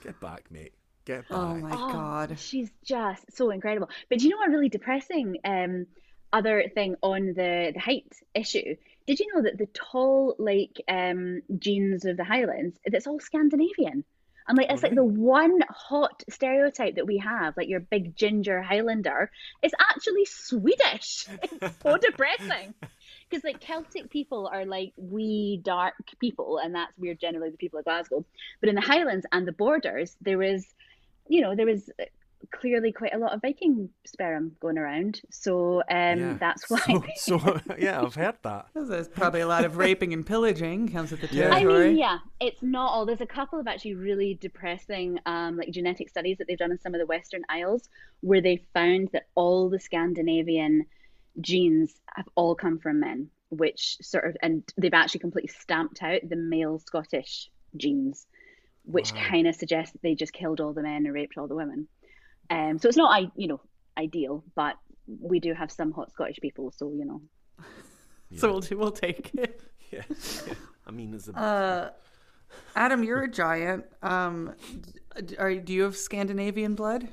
Get back, mate. Get back. Oh my Oh, god. She's just so incredible. But do you know what really depressing um other thing on the the height issue? Did you know that the tall like um genes of the Highlands, that's all Scandinavian? And like it's like the one hot stereotype that we have, like your big ginger Highlander, is actually Swedish. [LAUGHS] It's so [LAUGHS] depressing. Because like Celtic people are like wee dark people, and that's we're generally the people of Glasgow. But in the Highlands and the borders, there is, you know, there is uh, clearly quite a lot of Viking sperm going around. So um, Yeah. that's why. So, [LAUGHS] so yeah, I've heard that. There's probably a lot of raping and pillaging comes with the Yeah. I mean, yeah, it's not all. There's a couple of actually really depressing, um, like genetic studies that they've done in some of the Western Isles, where they found that all the Scandinavian genes have all come from men, which sort of, and they've actually completely stamped out the male Scottish genes, which Wow. kind of suggests that they just killed all the men and raped all the women. Um, so it's not, I, you know, ideal, but we do have some hot Scottish people, so you know. [LAUGHS] So we'll we'll take it. Yeah. [LAUGHS] yeah. I mean, it's a, Uh, Adam, you're a giant. Um, are do you have Scandinavian blood?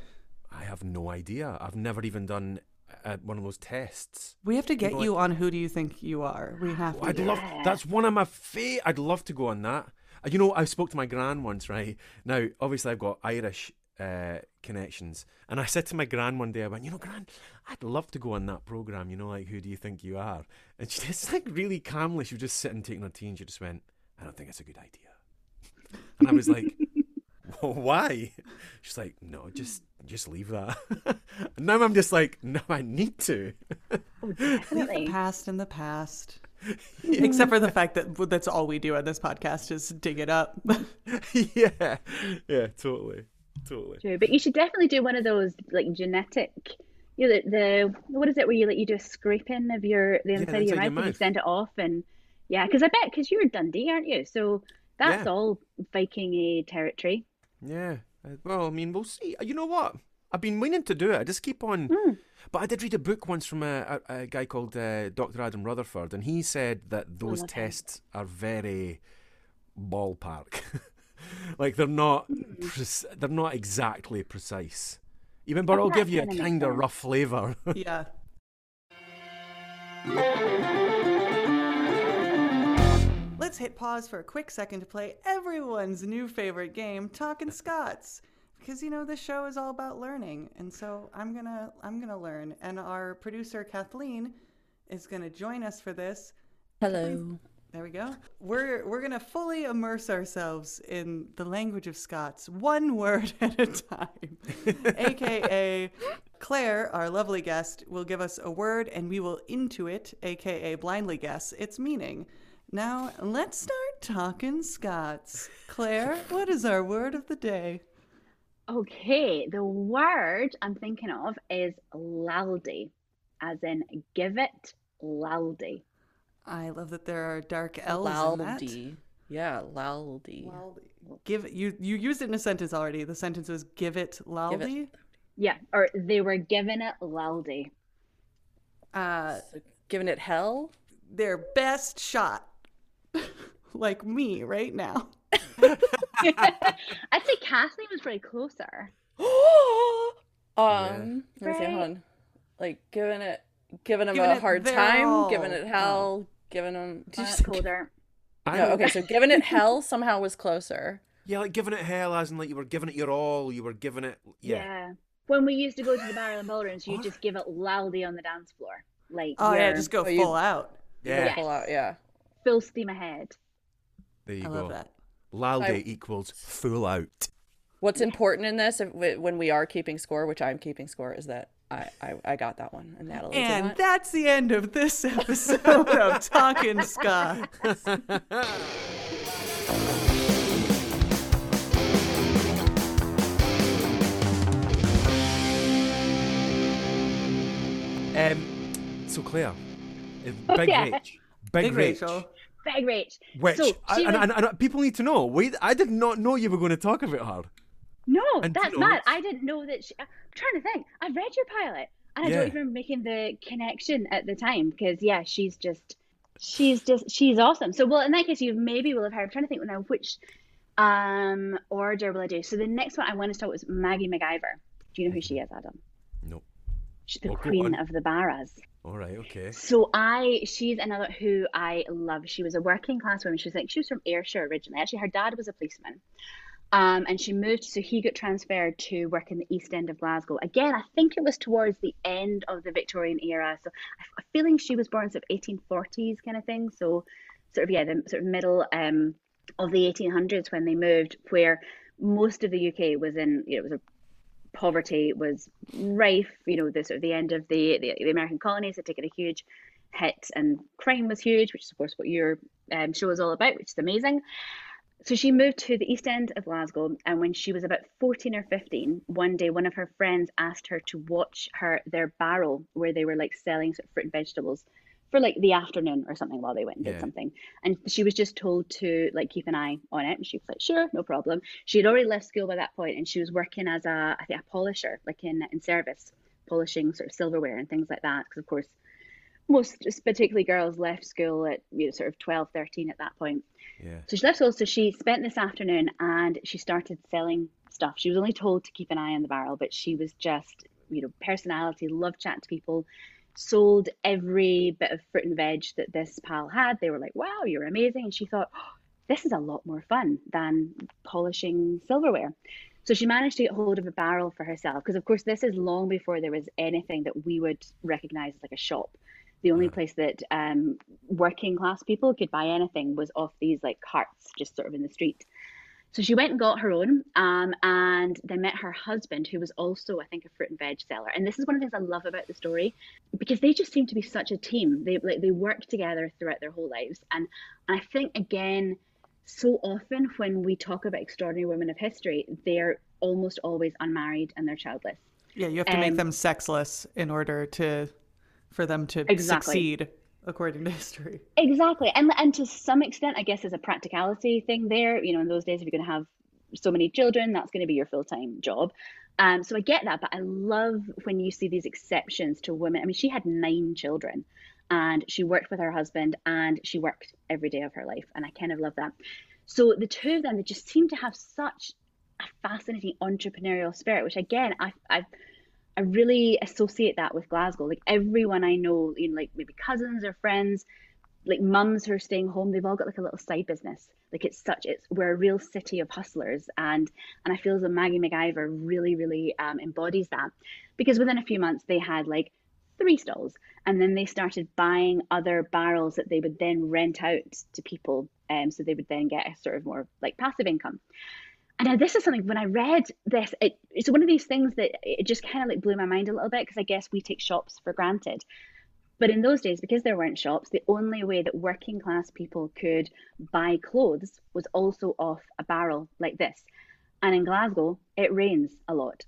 I have no idea. I've never even done uh, one of those tests. We have to get know, you on. Who do you think you are? We have to. I'd do love. That's one of my fa I'd love to go on that. You know, I spoke to my gran once, right? Now, obviously, I've got Irish uh, connections, and I said to my gran one day, I went, you know, gran, I'd love to go on that program. You know, like, who do you think you are? And she [LAUGHS] just like really calmly, she was just sitting taking her tea, and she just went, I don't think it's a good idea. And I was like, [LAUGHS] well, why? She's like, no, just just leave that. [LAUGHS] and now I'm just like, no, I need to. Leave the past in the past. [LAUGHS] Except for the [LAUGHS] fact that that's all we do on this podcast is dig it up. [LAUGHS] yeah, yeah, totally, totally. True, but you should definitely do one of those like genetic. You know, the, the what is it where you like you do a scraping of your the inside of your inside your mouth and you send it off and yeah, because I bet because you're Dundee, aren't you? So That's Yeah. all Viking a territory. Yeah. Uh, Well, I mean, we'll see. You know what? I've been meaning to do it. I just keep on. Hmm. But I did read a book once from a, a, a guy called uh, Dr. Adam Rutherford, and he said that those love him. tests are very ballpark. [LAUGHS] like they're not, Hmm. pre- they're not exactly precise. Even, but I'll give you a kinda makes kind of sense. rough flavour. [LAUGHS] Yeah. Let's hit pause for a quick second to play everyone's new favorite game, Talking Scots. Because you know this show is all about learning, and so I'm gonna I'm gonna learn. And our producer Kathleen is gonna join us for this. Hello. There we go. We're we're gonna fully immerse ourselves in the language of Scots, one word [LAUGHS] at a time. [LAUGHS] AKA Claire, our lovely guest, will give us a word and we will intuit, aka blindly guess, its meaning. Now let's start talking Scots. Claire, what is our word of the day? Okay, the word I'm thinking of is laldi, as in give it laldi. I love that there are dark L's in that. Laldy. Yeah, laldi. Give you you used it in a sentence already. The sentence was give it laldy. Yeah, or they were giving it laldi. Uh, So giving it hell? their best shot. [LAUGHS] like me right now. [LAUGHS] [LAUGHS] I'd say Kathleen was probably closer. [GASPS] um, let me see, Right. hold on. Like giving it, giving him Giving a hard time, all. giving it hell, giving him. [LAUGHS] Did you colder. I No, okay, so giving it hell [LAUGHS] somehow was closer. Yeah, like giving it hell, as in like you were giving it your all, you were giving it. Yeah. Yeah. When we used to go to the barrel and ballrooms, you What? just give it loudly on the dance floor. Like Oh yeah, just go Oh, you- full out. Yeah. Yes. Pull out, yeah. full steam ahead. There you I go. love that. Lalde I- equals full out. What's important in this, if, when we are keeping score, which I'm keeping score, is that I, I, I got that one, and Natalie did And not. that's the end of this [LAUGHS] episode of Talking Scots. Um, so Claire, Oh, Big yeah. Rach, Big, Big Rach, Rachel. Big Rach. which So I- and, was- and, and people need to know. Wait, I did not know you were going to talk about her. No, And that's you know, mad. I didn't know that. She, I'm trying to think. I've read your pilot, and I Yeah. don't even remember making the connection at the time because yeah, she's just, she's just, she's awesome. So well, in that case, you maybe will have heard. I'm trying to think now which um order will I do. So the next one I want to start with Maggie McIver. Do you know who she is, Adam? No. She's the Well, queen of the Barras. All right. Okay. So I, she's another who I love. She was a working class woman. She was like she was from Ayrshire originally. Actually, her dad was a policeman, um, and she moved. So he got transferred to work in the East End of Glasgow. Again, I think it was towards the end of the Victorian era. So I'm feeling she was born sort of 1840s kind of thing. So sort of yeah, the sort of middle um, of the 1800s when they moved, where most of the UK was in you know it was a poverty was rife. You know, the sort of the end of the, the, the American colonies had taken a huge hit, and crime was huge, which is of course what your um, show is all about, which is amazing. So she moved to the East End of Glasgow, and when she was about fourteen or fifteen, one day one of her friends asked her to watch her their barrel where they were like selling sort of fruit and vegetables for like the afternoon or something while they went and did something. And she was just told to like keep an eye on it. And she was like, sure, no problem. She had already left school by that point and she was working as a, I think, a polisher, like in, in service, polishing sort of silverware and things like that. Because, of course, most, particularly girls, left school at you know, sort of 12, 13 at that point. Yeah. So she left school. So she spent this afternoon and she started selling stuff. She was only told to keep an eye on the barrel, but she was just, you know, personality, loved chatting to people, sold every bit of fruit and veg that this pal had. They were like, wow, you're amazing. And she thought, oh, this is a lot more fun than polishing silverware. So she managed to get hold of a barrel for herself because, of course, this is long before there was anything that we would recognize as like a shop. The only place that um, working class people could buy anything was off these like carts, just sort of in the street. So she went and got her own, um, and then met her husband, who was also, I think, a fruit and veg seller. And this is one of the things I love about the story, because they just seem to be such a team. They like they work together throughout their whole lives, and I think again, so often when we talk about extraordinary women of history, they're almost always unmarried and they're childless. Yeah, you have to make Um, them sexless in order to for them to Exactly. succeed. According to history. Exactly. And and to some extent, I guess there's a practicality thing there. You know, in those days if you're gonna have so many children, that's gonna be your full time job. Um, so I get that, but I love when you see these exceptions to women. I mean, she had nine children and she worked with her husband and she worked every day of her life. And I kind of love that. So the two of them, they just seem to have such a fascinating entrepreneurial spirit, which again, I, I, I really associate that with Glasgow. Like everyone I know, you know, like maybe cousins or friends, like mums who are staying home, they've all got like a little side business. Like it's such, it's we're a real city of hustlers, and and I feel as though Maggie McIver really, really um, embodies that, because within a few months they had like three stalls, and then they started buying other barrels that they would then rent out to people, um, so they would then get a sort of more like passive income. And this is something when I read this, it, it's one of these things that it just kind of like blew my mind a little bit because I guess we take shops for granted. But in those days, because there weren't shops, the only way that working class people could buy clothes was also off a barrel like this. And in Glasgow, it rains a lot.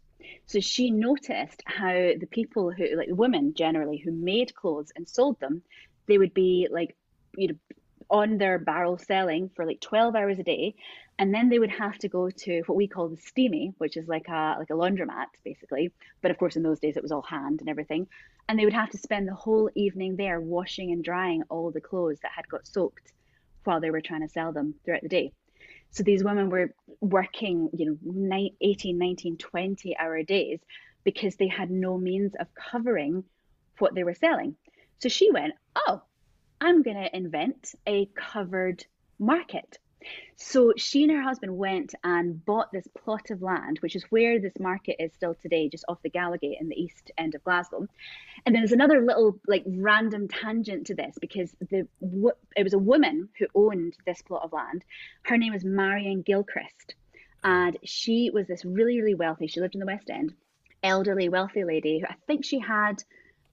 So she noticed how the people who, like the women generally, who made clothes and sold them, they would be like, you know, on their barrel selling for like 12 hours a day and then they would have to go to what we call the steamy which is like a like a laundromat basically. But of course in those days it was all hand and everything. And they would have to spend the whole evening there washing and drying all the clothes that had got soaked while they were trying to sell them throughout the day. So these women were working you know 18 19 20 hour days because they had no means of covering what they were selling. So she went oh I'm going to invent a covered market. So she and her husband went and bought this plot of land, which is where this market is still today, just off the Gallowgate in the east end of Glasgow. And then there's another little like random tangent to this because the it was a woman who owned this plot of land. Her name was Marion Gilchrist, and she was this really really wealthy. She lived in the West End, elderly wealthy lady who I think she had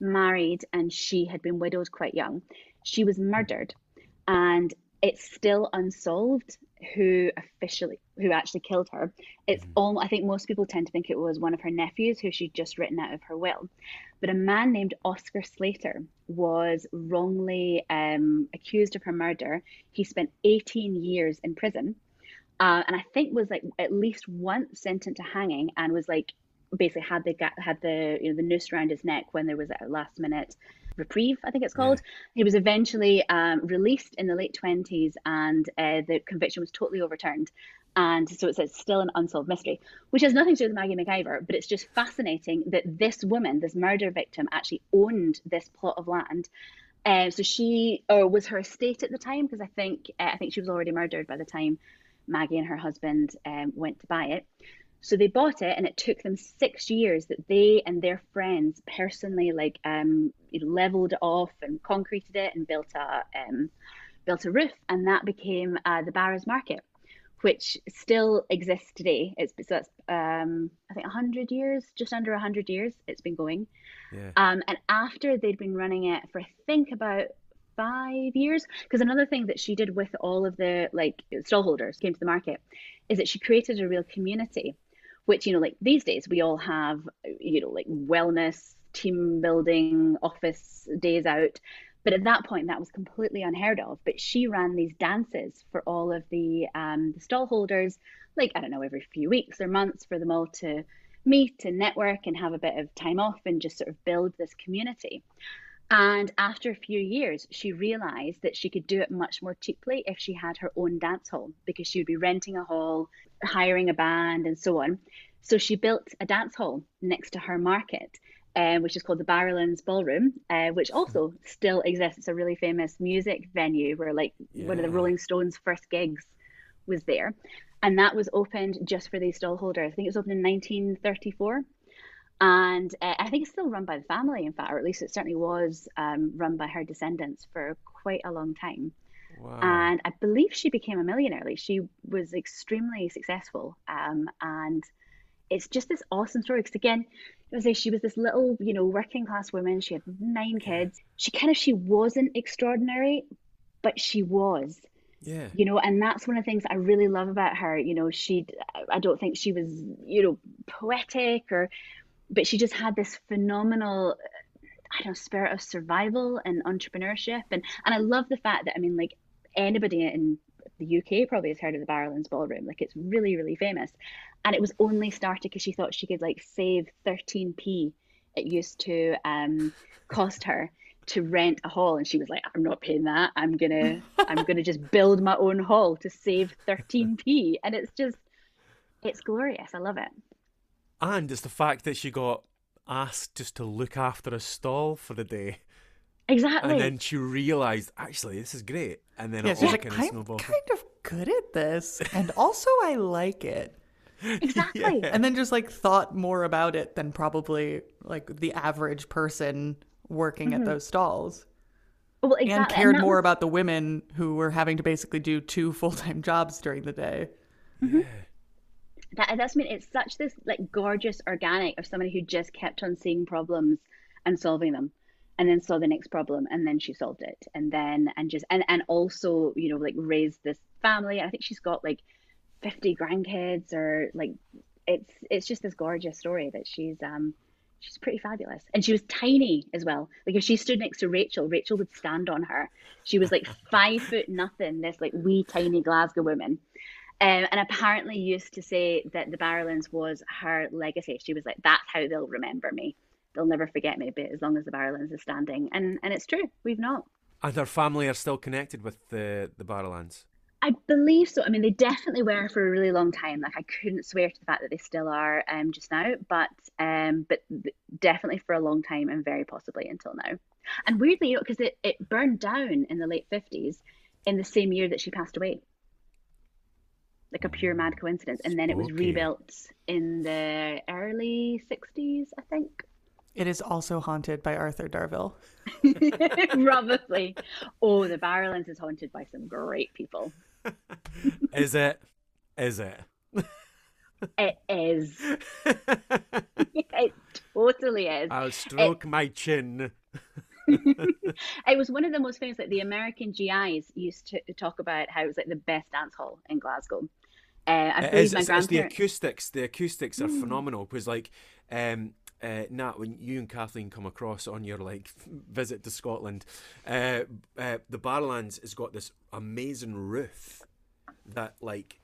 married and she had been widowed quite young she was murdered and it's still unsolved who officially who actually killed her. It's mm-hmm. all i think most people tend to think it was one of her nephews who she'd just written out of her will. But a man named oscar slater was wrongly um, accused of her murder. He spent 18 years in prison uh, and i think was like at least once sentenced to hanging and was like basically had the had the you know the noose around his neck when there was a last minute reprieve, I think it's called. Yeah. He was eventually um, released in the late 20s and uh, the conviction was totally overturned. And so it's still an unsolved mystery, which has nothing to do with Maggie McIver, but it's just fascinating that this woman, this murder victim, actually owned this plot of land. Uh, so she, or was her estate at the time, because I think uh, I think she was already murdered by the time Maggie and her husband um, went to buy it. So they bought it, and it took them six years that they and their friends personally like um, leveled it off and concreted it and built a um, built a roof, and that became uh, the Barras Market, which still exists today. It's so that's um, I think hundred years, just under hundred years, it's been going. Yeah. Um, and after they'd been running it for I think about five years, because another thing that she did with all of the like stallholders came to the market, is that she created a real community which you know like these days we all have you know like wellness team building office days out. But at that point that was completely unheard of. But she ran these dances for all of the um the stall holders like i don't know every few weeks or months for them all to meet and network and have a bit of time off and just sort of build this community. And after a few years, she realized that she could do it much more cheaply if she had her own dance hall because she would be renting a hall, hiring a band, and so on. So she built a dance hall next to her market, uh, which is called the Barrowlands Ballroom, uh, which also still exists. It's a really famous music venue where, like, yeah. one of the Rolling Stones' first gigs was there. And that was opened just for these stallholders. I think it was opened in 1934 and uh, I think it's still run by the family, in fact, or at least it certainly was um, run by her descendants for quite a long time. Wow. And I believe she became a millionaire. Like she was extremely successful, um, and it's just this awesome story. Because again, say she was this little, you know, working class woman. She had nine kids. She kind of she wasn't extraordinary, but she was. Yeah. You know, and that's one of the things I really love about her. You know, she I don't think she was, you know, poetic or but she just had this phenomenal I don't know spirit of survival and entrepreneurship and and I love the fact that I mean like anybody in the UK probably has heard of the Barrowlands Ballroom. Like it's really really famous. And it was only started because she thought she could like save 13p it used to um, cost her to rent a hall. And she was like i'm not paying that. I'm gonna [LAUGHS] i'm gonna just build my own hall to save 13p and it's just it's glorious. I love it. And it's the fact that she got asked just to look after a stall for the day. Exactly And then she realised, actually, this is great. And then Yeah, it she's all like, kind of I'm snowballed. kind of good at this, [LAUGHS] and also I like it. exactly And then just like thought more about it than probably like the average person working at mm-hmm. those stalls. well exactly. And cared that more was- about the women who were having to basically do two [LAUGHS] full time jobs during the day. Mm-hmm. that, that's I mean it's such this like gorgeous organic of somebody who just kept on seeing problems and solving them and then saw the next problem and then she solved it. And then and just and and also you know like raised this family. I think she's got like 50 grandkids or like it's it's just this gorgeous story that she's um she's pretty fabulous. And she was tiny as well. Like if she stood next to rachel rachel would stand on her. She was like [LAUGHS] five foot nothing this like wee tiny glasgow woman. Um, and apparently used to say that the Barrowlands was her legacy. She was like, "That's how they'll remember me. They'll never forget me, but as long as the Barrowlands is standing." And and it's true. We've not. And her family are still connected with the, the Barrowlands. I believe so. I mean, they definitely were for a really long time. Like I couldn't swear to the fact that they still are um, just now, but um, but definitely for a long time and very possibly until now. And weirdly, you know, because it, it burned down in the late fifties, in the same year that she passed away. Like a pure mad coincidence, and then it was rebuilt in the early sixties, I think. It is also haunted by Arthur Darvill. [LAUGHS] Probably. Oh, the Barrowlands is haunted by some great people. [LAUGHS] Is it? Is it? [LAUGHS] It is. it totally is. I'll stroke my chin. it was one of the most famous like the american gis used to talk about how it was like the best dance hall in glasgow uh, i It believe is, my it's, it's the acoustics. The acoustics are phenomenal because, like, um, uh, Nat, when you and Kathleen come across on your like visit to Scotland, uh, uh, the Barrowlands has got this amazing roof that, like,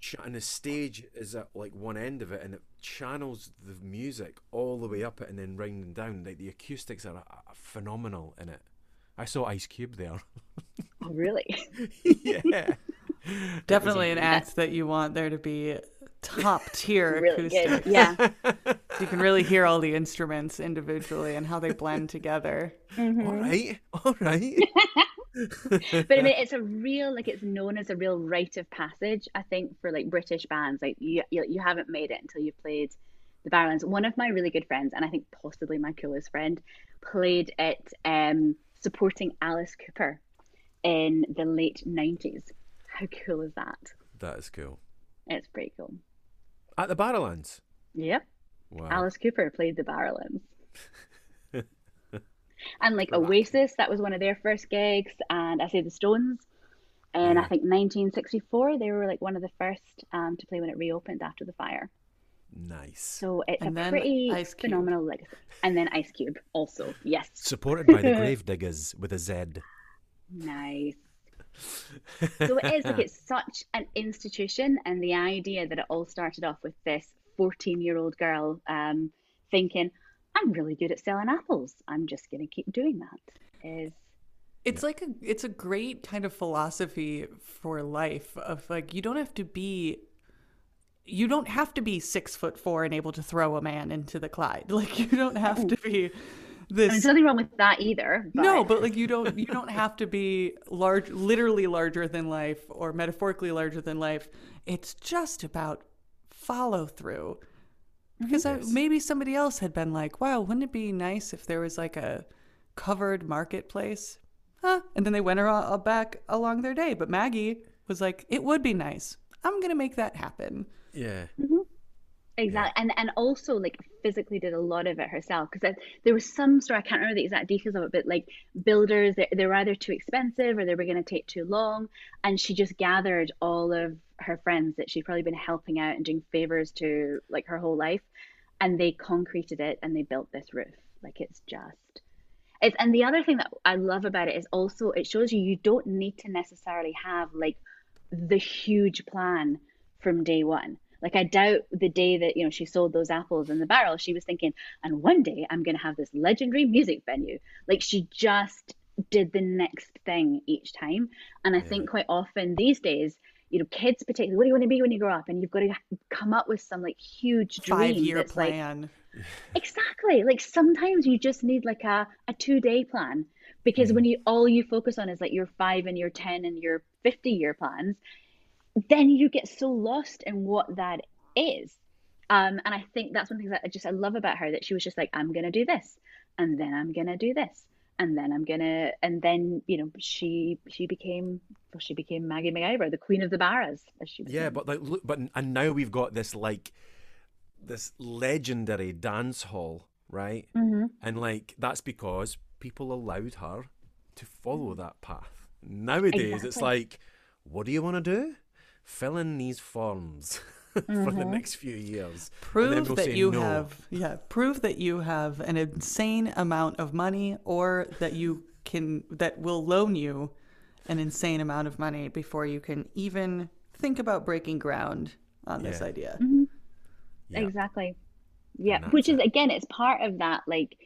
ch- and the stage is at like one end of it, and it channels the music all the way up it and then round down. Like the acoustics are, are phenomenal in it. I saw Ice Cube there. oh really [LAUGHS] yeah. [LAUGHS] Definitely an act that you want there to be top tier [LAUGHS] really acoustic. good yeah [LAUGHS] You can really hear all the instruments individually and how they blend together. All right. [LAUGHS] All right. but i mean it's a real like it's known as a real rite of passage i think for like british bands like you you, you haven't made it until you've played the Barrowlands. One of my really good friends, and I think possibly my coolest friend, played it um, supporting Alice Cooper in the late 90s. How cool is that? that is cool. It's pretty cool. At the Barrowlands. Yep. Wow. Alice Cooper played the Barrowlands. [LAUGHS] and like Oasis, that was one of their first gigs, and I say the Stones. And I Yeah. think 1964, they were like one of the first um, to play when it reopened after the fire. Nice. So it's And a pretty Ice Cube. phenomenal legacy. And then Ice Cube also. Yes. Supported by the [LAUGHS] Gravediggers with a Z. Nice. So it is like [LAUGHS] it's such an institution, and the idea that it all started off with this 14 year old girl um, thinking, I'm really good at selling apples. I'm just going to keep doing that. Is It's like a it's a great kind of philosophy for life of like you don't have to be you don't have to be six foot four and able to throw a man into the Clyde. [LAUGHS] Like you don't have to be I mean, this there's nothing wrong with that either. But No, but like you don't you don't have to be large literally larger than life or metaphorically larger than life. It's just about follow through. Mm-hmm. Because I, maybe somebody else had been like, "Wow, wouldn't it be nice if there was like a covered marketplace?" Huh? And then they went ar- uh, back along their day. But Maggie was like, "It would be nice. I'm gonna make that happen." Yeah. Mm-hmm. Exactly, and and also like physically did a lot of it herself because there was some sort I can't remember the exact details of it, but like builders they, they were either too expensive or they were going to take too long, and she just gathered all of her friends that she'd probably been helping out and doing favors to like her whole life, and they concreted it and they built this roof. Like it's just It's, and the other thing that I love about it is also it shows you you don't need to necessarily have like the huge plan from day one. Like I doubt the day that you know she sold those apples in the barrel, she was thinking, and one day I'm going to have this legendary music venue. Like she just did the next thing each time. And I Yeah. think quite often these days, you know, kids particularly, what do you want to be when you grow up? And you've got to come up with some like huge dream Five year that's like plan. [LAUGHS] Exactly. Like sometimes you just need like a, a two day plan because hmm. when you all you focus on is like your five and your 10 and your 50 year plans, then you get so lost in what that is. Um, and I think that's one thing that I just I love about her that she was just like, I'm gonna do this, and then I'm gonna do this, and then I'm gonna, and then you know she she became well, she became Maggie McIver, the queen of the barras, as she. Yeah, but like, look, but and now we've got this like this legendary dance hall, right? Mhm. And like that's because people allowed her to follow that path. Nowadays, it's like, what do you want to do? Fill in these forms [LAUGHS] for the mm-hmm. next few years. and then Prove we'll that say you no. have yeah, prove that you have an insane amount of money or that you can that will loan you an insane amount of money before you can even think about breaking ground on this Yeah. idea. Mm-hmm. Yeah. Exactly. Yeah, which is it. again, it's part of that like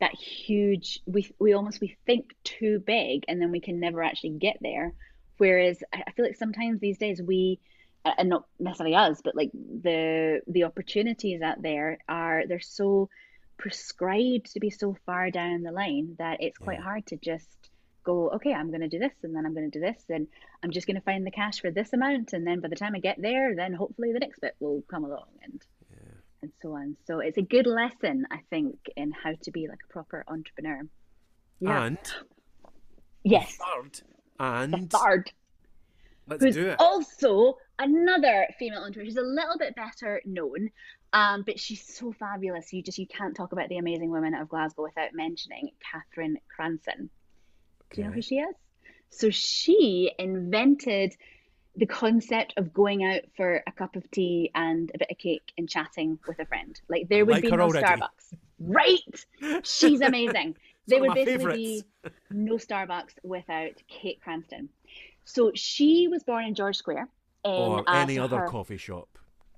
that huge. We we almost we think too big, and then we can never actually get there. Whereas I feel like sometimes these days we, and not necessarily us, but like the the opportunities out there are they're so prescribed to be so far down the line that it's quite Yeah. hard to just go, okay, I'm going to do this, and then I'm going to do this, and I'm just going to find the cash for this amount, and then by the time I get there, then hopefully the next bit will come along, and yeah. and so on. So it's a good lesson, I think, in how to be like a proper entrepreneur. Yeah. And yes. And third, let's who's do it. also another female entrepreneur. She's a little bit better known, um, but she's so fabulous. You just you can't talk about the amazing women of Glasgow without mentioning Catherine Cranston. Do you know who she is? So she invented the concept of going out for a cup of tea and a bit of cake and chatting with a friend. Like there would like be no already. Starbucks. Right? She's amazing. [LAUGHS] there one would of my basically be no Starbucks without Kate Cranston. So she was born in George Square. In, or uh, any other her- coffee shop.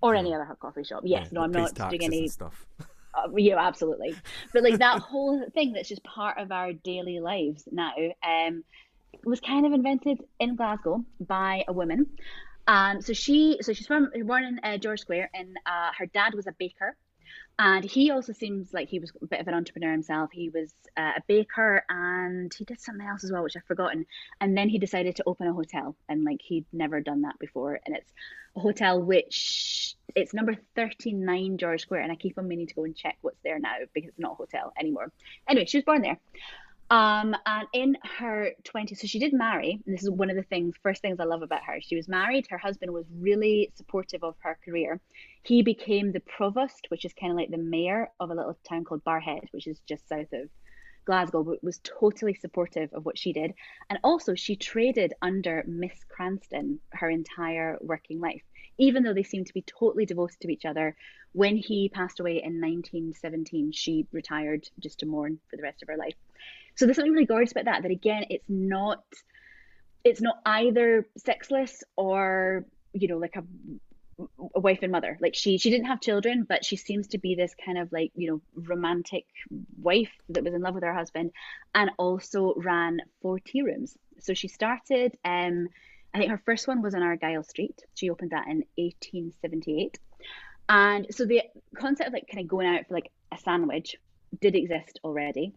or any other coffee shop. Yes, Yeah, no, I'm that pays not doing any and stuff. [LAUGHS] uh, yeah, absolutely. But like that [LAUGHS] whole thing that's just part of our daily lives now um, was kind of invented in Glasgow by a woman. Um, so she, so she's from born in uh, George Square, and uh, her dad was a baker, and he also seems like he was a bit of an entrepreneur himself. He was uh, a baker, and he did something else as well, which I've forgotten. And then he decided to open a hotel, and like he'd never done that before, and it's a hotel which it's number 39 George Square, and I keep on meaning to go and check what's there now because it's not a hotel anymore. Anyway, she was born there. Um, and in her 20s, so she did marry, and this is one of the things, first things I love about her. She was married, her husband was really supportive of her career. He became the provost, which is kind of like the mayor of a little town called Barrhead, which is just south of Glasgow, but was totally supportive of what she did. And also, she traded under Miss Cranston her entire working life, even though they seemed to be totally devoted to each other. When he passed away in 1917, she retired just to mourn for the rest of her life. So there's something really gorgeous about that. That again, it's not, it's not either sexless or you know like a a wife and mother. Like she she didn't have children, but she seems to be this kind of like, you know, romantic wife that was in love with her husband and also ran four tea rooms. So she started um I think her first one was on Argyle Street. She opened that in 1878. And so the concept of like kind of going out for like a sandwich did exist already.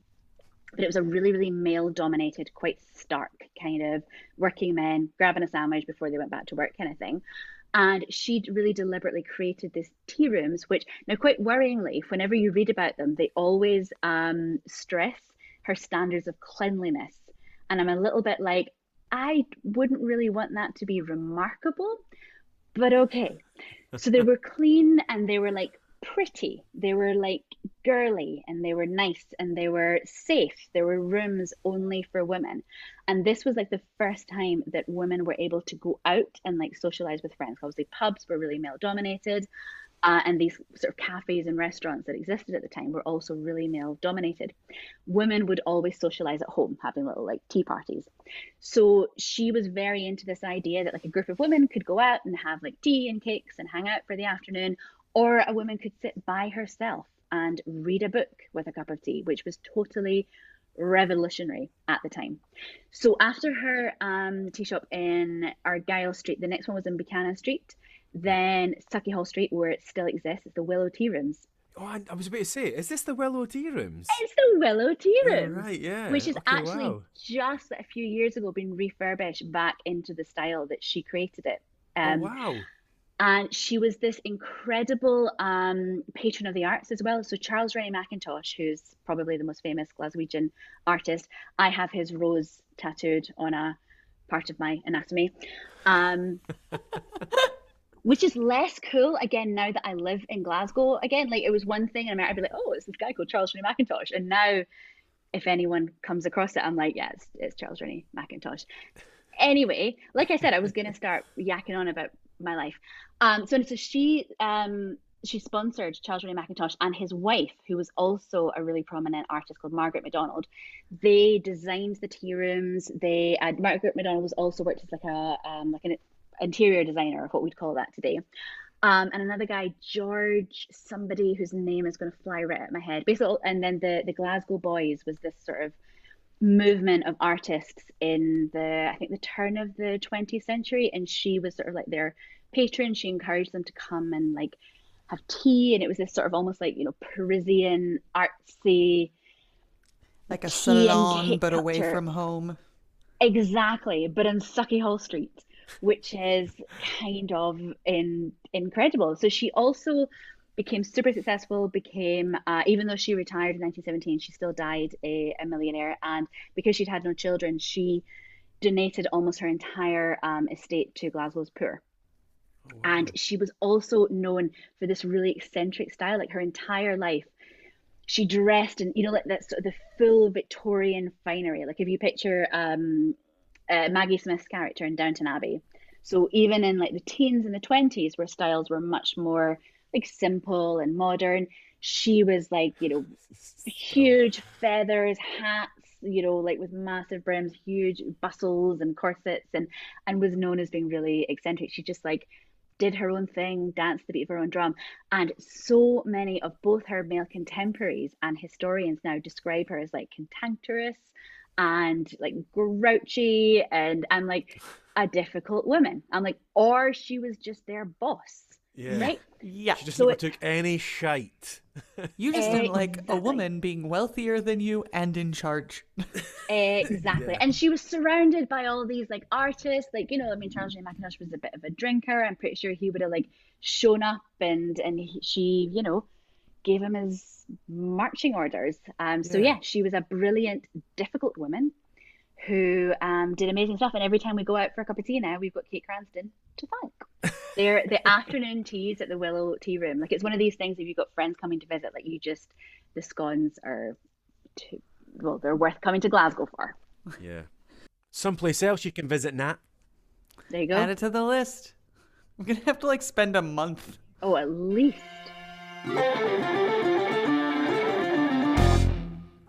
But it was a really, really male dominated, quite stark kind of working men grabbing a sandwich before they went back to work kind of thing and she really deliberately created these tea rooms which now quite worryingly whenever you read about them they always um, stress her standards of cleanliness and i'm a little bit like i wouldn't really want that to be remarkable but okay. So they were [LAUGHS] clean and they were like pretty. They were like girly and they were nice and they were safe. There were rooms only for women. And this was like the first time that women were able to go out and like socialize with friends. Obviously pubs were really male dominated Uh, and these sort of cafes and restaurants that existed at the time were also really male dominated. Women would always socialize at home, having little like tea parties. So she was very into this idea that like a group of women could go out and have like tea and cakes and hang out for the afternoon, or a woman could sit by herself and read a book with a cup of tea, which was totally revolutionary at the time. So after her um, tea shop in Argyle Street, the next one was in Buchanan Street. Then Hall Street, where it still exists, it's the Willow Tea Rooms. Oh, I, I was about to say, is this the Willow Tea Rooms? It's the Willow Tea Yeah, Rooms. right, yeah. Which is Okay, actually wow. just a few years ago been refurbished back into the style that she created it. oh, Um, wow. and she was this incredible um, patron of the arts as well. So Charles Rennie Mackintosh, who's probably the most famous Glaswegian artist, I have his rose tattooed on a part of my anatomy, um, [LAUGHS] which is less cool again now that I live in Glasgow. Again, like it was one thing in America, I'd be like, oh, it's this guy called Charles Rennie Mackintosh, and now if anyone comes across it, I'm like, yeah, it's, it's Charles Rennie Mackintosh. Anyway, like I said, I was going to start yakking on about my life. Um, so, so she um, she sponsored Charles Rennie Mackintosh and his wife, who was also a really prominent artist called Margaret MacDonald. They designed the tea rooms. They uh, Margaret MacDonald was also worked as like a um, like an interior designer, what we'd call that today. Um, and another guy, George, somebody whose name is going to fly right at my head. Basically, and then the the Glasgow Boys was this sort of movement of artists in the I think the turn of the 20th century, and she was sort of like their patron. She encouraged them to come and like have tea, and it was this sort of almost like you know Parisian artsy. Like a salon, but away from home. Exactly, but in Sauchiehall Street, which is kind of in incredible. So she also became super successful. Became uh, even though she retired in 1917, she still died a, a millionaire. And because she'd had no children, she donated almost her entire um, estate to Glasgow's poor. And she was also known for this really eccentric style, like her entire life. She dressed in, you know, like that sort of the full Victorian finery. Like if you picture um, uh, Maggie Smith's character in Downton Abbey. So even in like the teens and the twenties, where styles were much more like simple and modern, she was like, you know, huge feathers, hats, you know, like with massive brims, huge bustles and corsets, and and was known as being really eccentric. She just like did her own thing, danced the beat of her own drum, and so many of both her male contemporaries and historians now describe her as like cantankerous and like grouchy and and like a difficult woman. I'm like, or she was just their boss, Yeah. right? Yeah. She just So never it- took any shite. You just didn't like a woman being wealthier than you and in charge. Exactly. And she was surrounded by all these like artists, like, you know, I mean, Charles J. Mackintosh was a bit of a drinker. I'm pretty sure he would have like shown up and and he, she, you know, gave him his marching orders. Um, so Yeah. yeah, she was a brilliant, difficult woman who um, did amazing stuff. And every time we go out for a cup of tea now, we've got Kate Cranston to thank. [LAUGHS] They're the afternoon teas at the Willow Tea Room. Like it's one of these things. If you've got friends coming to visit, like you just the scones are, too, well, they're worth coming to Glasgow for. Yeah. Someplace else you can visit, Nat. There you go. Add it to the list. I'm gonna have to like spend a month. Oh, at least.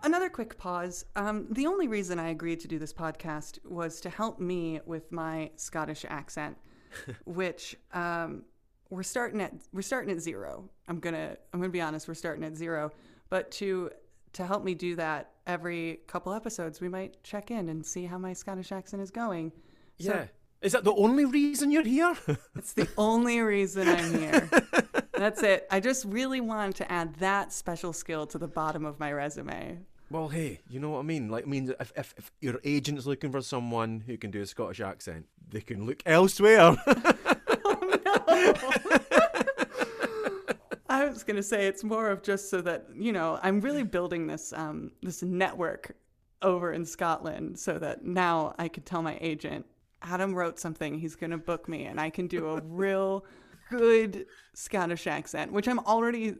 Another quick pause. Um, the only reason I agreed to do this podcast was to help me with my Scottish accent, [LAUGHS] which um, we're starting at we're starting at zero. I'm gonna I'm gonna be honest. We're starting at zero, but to to help me do that every couple episodes, we might check in and see how my Scottish accent is going. So yeah. Is that the only reason you're here? It's the only reason I'm here. [LAUGHS] That's it. I just really wanted to add that special skill to the bottom of my resume. well, hey, you know what I mean? Like, I mean, if, if, if your agent's looking for someone who can do a Scottish accent, they can look elsewhere. [LAUGHS] I was gonna say it's more of just so that you know I'm really building this um, this network over in Scotland so that now I could tell my agent Adam wrote something he's gonna book me and I can do a real good Scottish accent which I'm already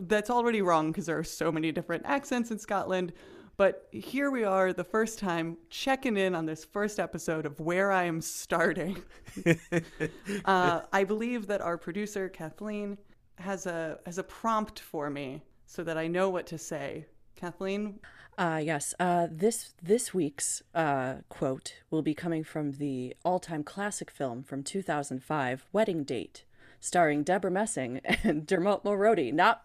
that's already wrong because there are so many different accents in Scotland but here we are the first time checking in on this first episode of where I am starting [LAUGHS] uh, I believe that our producer Kathleen has a has a prompt for me so that I know what to say. Kathleen, Uh, yes. Uh, this this week's uh, quote will be coming from the all-time classic film from 2005, Wedding Date, starring Debra Messing and [LAUGHS] Dermot Mulroney. Not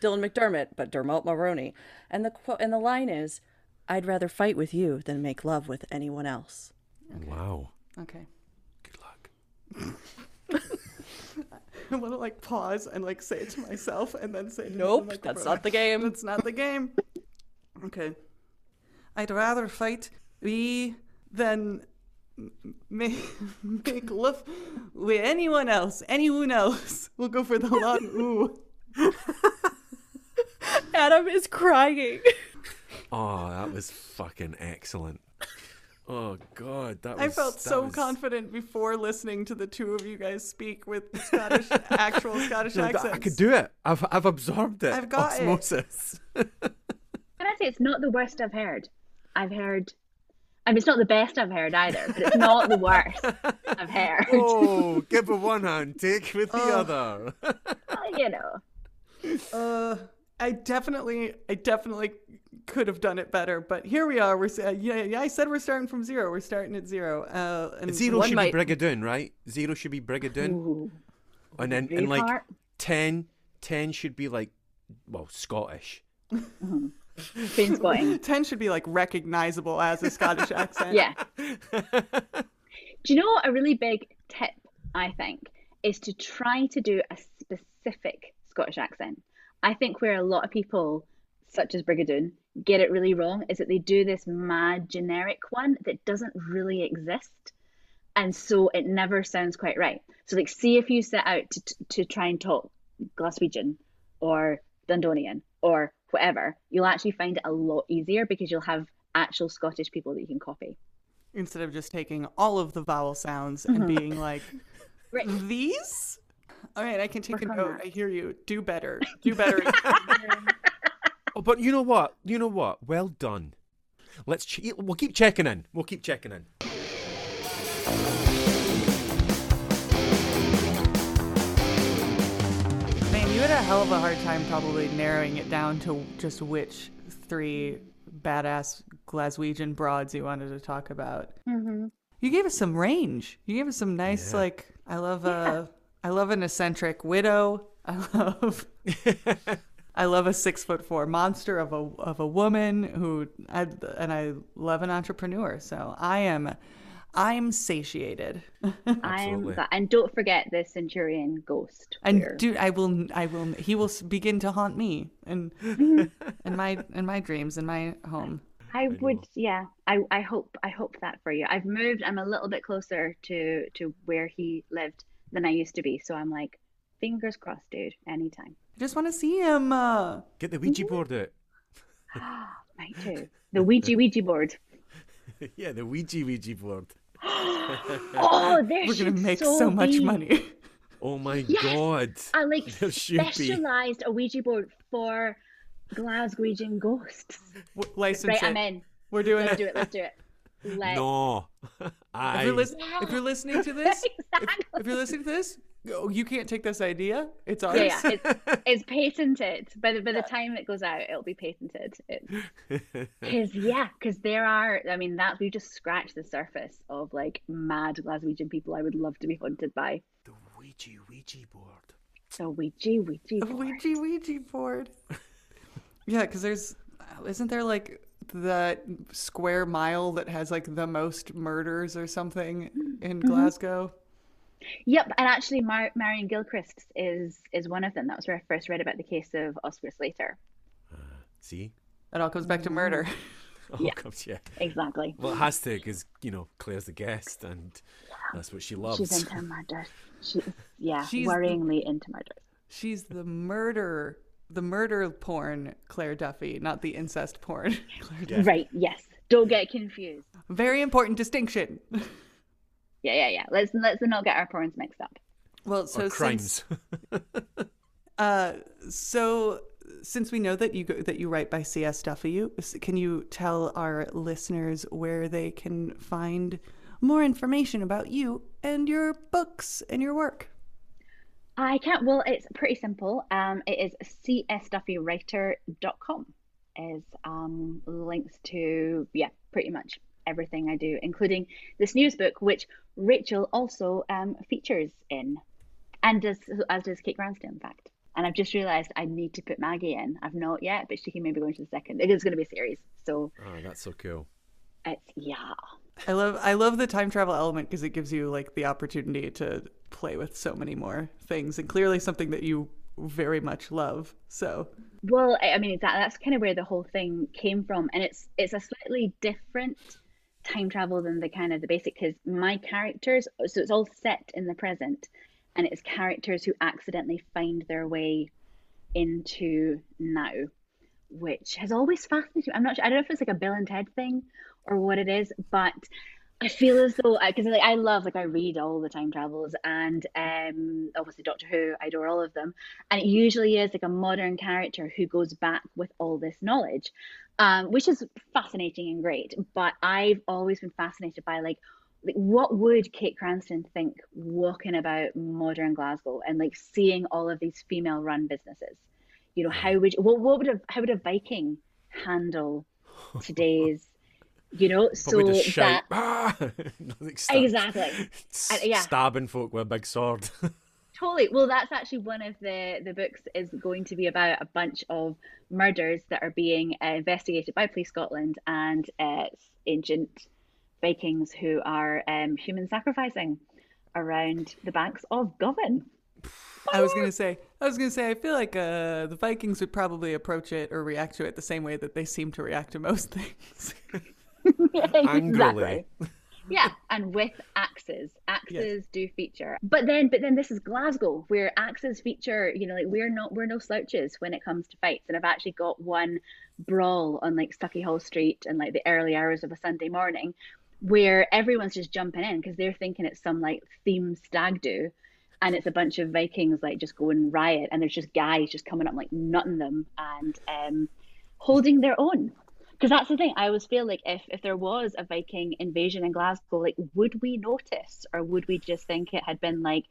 Dylan McDermott, but Dermot Mulroney. And the quote and the line is, "I'd rather fight with you than make love with anyone else." Wow. okay. Good luck. [LAUGHS] I want to like pause and like say it to myself and then say Nope, the that's not the game. That's not the game. [LAUGHS] Okay. I'd rather fight we than m- make, [LAUGHS] make love with anyone else. Anyone else. [LAUGHS] We'll go for the long [LAUGHS] ooh. Adam is crying. Oh, that was fucking excellent. Oh god, that was. I felt so was- confident before listening to the two of you guys speak with Scottish, actual Scottish No, accents. I could do it. I've I've absorbed it. I've got it. Osmosis. Can I say it's not the worst I've heard? I've heard. I mean, it's not the best I've heard either, but it's not the worst I've heard. [LAUGHS] oh, give with one hand, take with the Oh. other. [LAUGHS] you know. Uh, I definitely, I definitely could have done it better, but here we are. We're uh, yeah, yeah. I said we're starting from zero. We're starting at zero. Uh, and Zero One should might- be Brigadoon, right? Zero should be Brigadoon, Ooh. and then and like Braveheart. 10, 10 should be like, well, Scottish. [LAUGHS] Been squatting. [LAUGHS] ten should be like recognizable as a Scottish accent. Yeah. [LAUGHS] Do you know a really big tip I think is to try to do a specific Scottish accent. I think where a lot of people, such as Brigadoon, get it really wrong is that they do this mad generic one that doesn't really exist. And so it never sounds quite right. So like see if you set out to, to try and talk Glaswegian or Dundonian or whatever, you'll actually find it a lot easier because you'll have actual Scottish people that you can copy. Instead of just taking all of the vowel sounds and mm-hmm. being like, [LAUGHS] Right. these. All right, I can take Work a note. that. I hear you. Do better. [LAUGHS] Do better. [LAUGHS] Oh, but you know what? You know what? Well done. Let's. Che- we'll keep checking in. We'll keep checking in. A hell of a hard time probably narrowing it down to just which three badass Glaswegian broads you wanted to talk about. Mm-hmm. You gave us some range. You gave us some nice, like I love a, I love an eccentric widow. I love, [LAUGHS] I love a six foot four monster of a of a woman who, I, and I love an entrepreneur. So I am, I'm satiated. I'm Absolutely. And don't forget the Centurion ghost. And where- dude, I will, I will. He will begin to haunt me and [LAUGHS] in my in my dreams in my home. I would, yeah. I, I hope I hope that for you. I've moved. I'm a little bit closer to to where he lived than I used to be. So I'm like, fingers crossed, dude. Anytime. I just want to see him. Uh, Get the Ouija board out. [GASPS] Might too. The Ouija Ouija board. [LAUGHS] yeah, the Ouija Ouija board. [GASPS] Oh, [LAUGHS] there we're gonna make so, so much be money. [LAUGHS] Oh my Yes. god. I like [LAUGHS] There specialized a Ouija board for Glaswegian ghosts. W- License Right, it. I'm in. We're doing Let's it. do it. Let's do it. Let No. If you're, lis- if you're listening to this, [LAUGHS] if, Exactly. if you're listening to this, oh, you can't take this idea. It's ours. Yeah, yeah. It's, [LAUGHS] it's patented. By the by the time it goes out, it'll be patented. Because [LAUGHS] yeah, because there are. I mean, that we just scratched the surface of like mad Glaswegian people. I would love to be haunted by. the Ouija Ouija board. So Ouija, Ouija. A board. Ouija Ouija board. yeah, because there's, isn't there like that square mile that has like the most murders or something in Mm-hmm. Glasgow? Yep, and actually, Mar- Marion Gilchrist is is one of them. That was where I first read about the case of Oscar Slater. See? It all comes back to murder. [LAUGHS] Oh, Yeah. comes, yeah. Exactly. Well, it has to because, you know, Claire's the guest and that's what she loves. She's into murder. She's yeah, She's the- worryingly into murder. She's the murder, the murder porn Claire Duffy, not the incest porn. [LAUGHS] Claire Duffy. Right? Yes. Don't get confused. Very important distinction. [LAUGHS] Yeah, yeah, yeah. Let's let's not get our porns mixed up. Well, so or since crimes. [LAUGHS] Uh, so since we know that you go, that you write by CSW, s- can you tell our listeners where they can find more information about you and your books and your work? I can't. Well, it's pretty simple. Um, it is csduffywriter.com is um, links to yeah, pretty much everything I do, including this news book, which Rachel also um, features in, and does as does Kate Cranston, in fact. And I've just realised I need to put Maggie in. I've not yet, but she can maybe go into the second. It is going to be a series, so Oh, that's so cool. it's yeah. I love I love the time travel element because it gives you like the opportunity to play with so many more things and clearly something that you very much love. So Well, I mean that that's kind of where the whole thing came from, and it's it's a slightly different time travel than the kind of the basic because my characters, so it's all set in the present, and it's characters who accidentally find their way into now, which has always fascinated me. I'm not sure. I don't know if it's like a Bill and Ted thing or what it is, but I feel as though because like I love like I read all the time travels and um obviously Doctor Who I adore all of them. And it usually is like a modern character who goes back with all this knowledge um which is fascinating and great. But I've always been fascinated by like like what would Kate Cranston think walking about modern Glasgow and like seeing all of these female run businesses? You know how would what, what would a how would a Viking handle [LAUGHS] today's you know so Probably just shout, that [LAUGHS] ah! [LAUGHS] like stab- Exactly. s- And, yeah. Stabbing folk with a big sword. [LAUGHS] Totally. Well, that's actually one of the the books is going to be about a bunch of murders that are being uh, investigated by Police Scotland and uh, ancient Vikings who are um, human sacrificing around the banks of Govan. I was gonna say I was gonna say I feel like uh, the Vikings would probably approach it or react to it the same way that they seem to react to most things. [LAUGHS] Angrily. Yeah, and with axes. Axes do feature. But then but then this is Glasgow where axes feature, you know, like we're not we're no slouches when it comes to fights. And I've actually got one brawl on like Sauchiehall Street and like the early hours of a Sunday morning where everyone's just jumping in because they're thinking it's some like themed stag do and it's a bunch of Vikings like just going riot and there's just guys just coming up like nutting them and um holding their own because that's the thing i always feel like if if there was a viking invasion in glasgow like would we notice or would we just think it had been like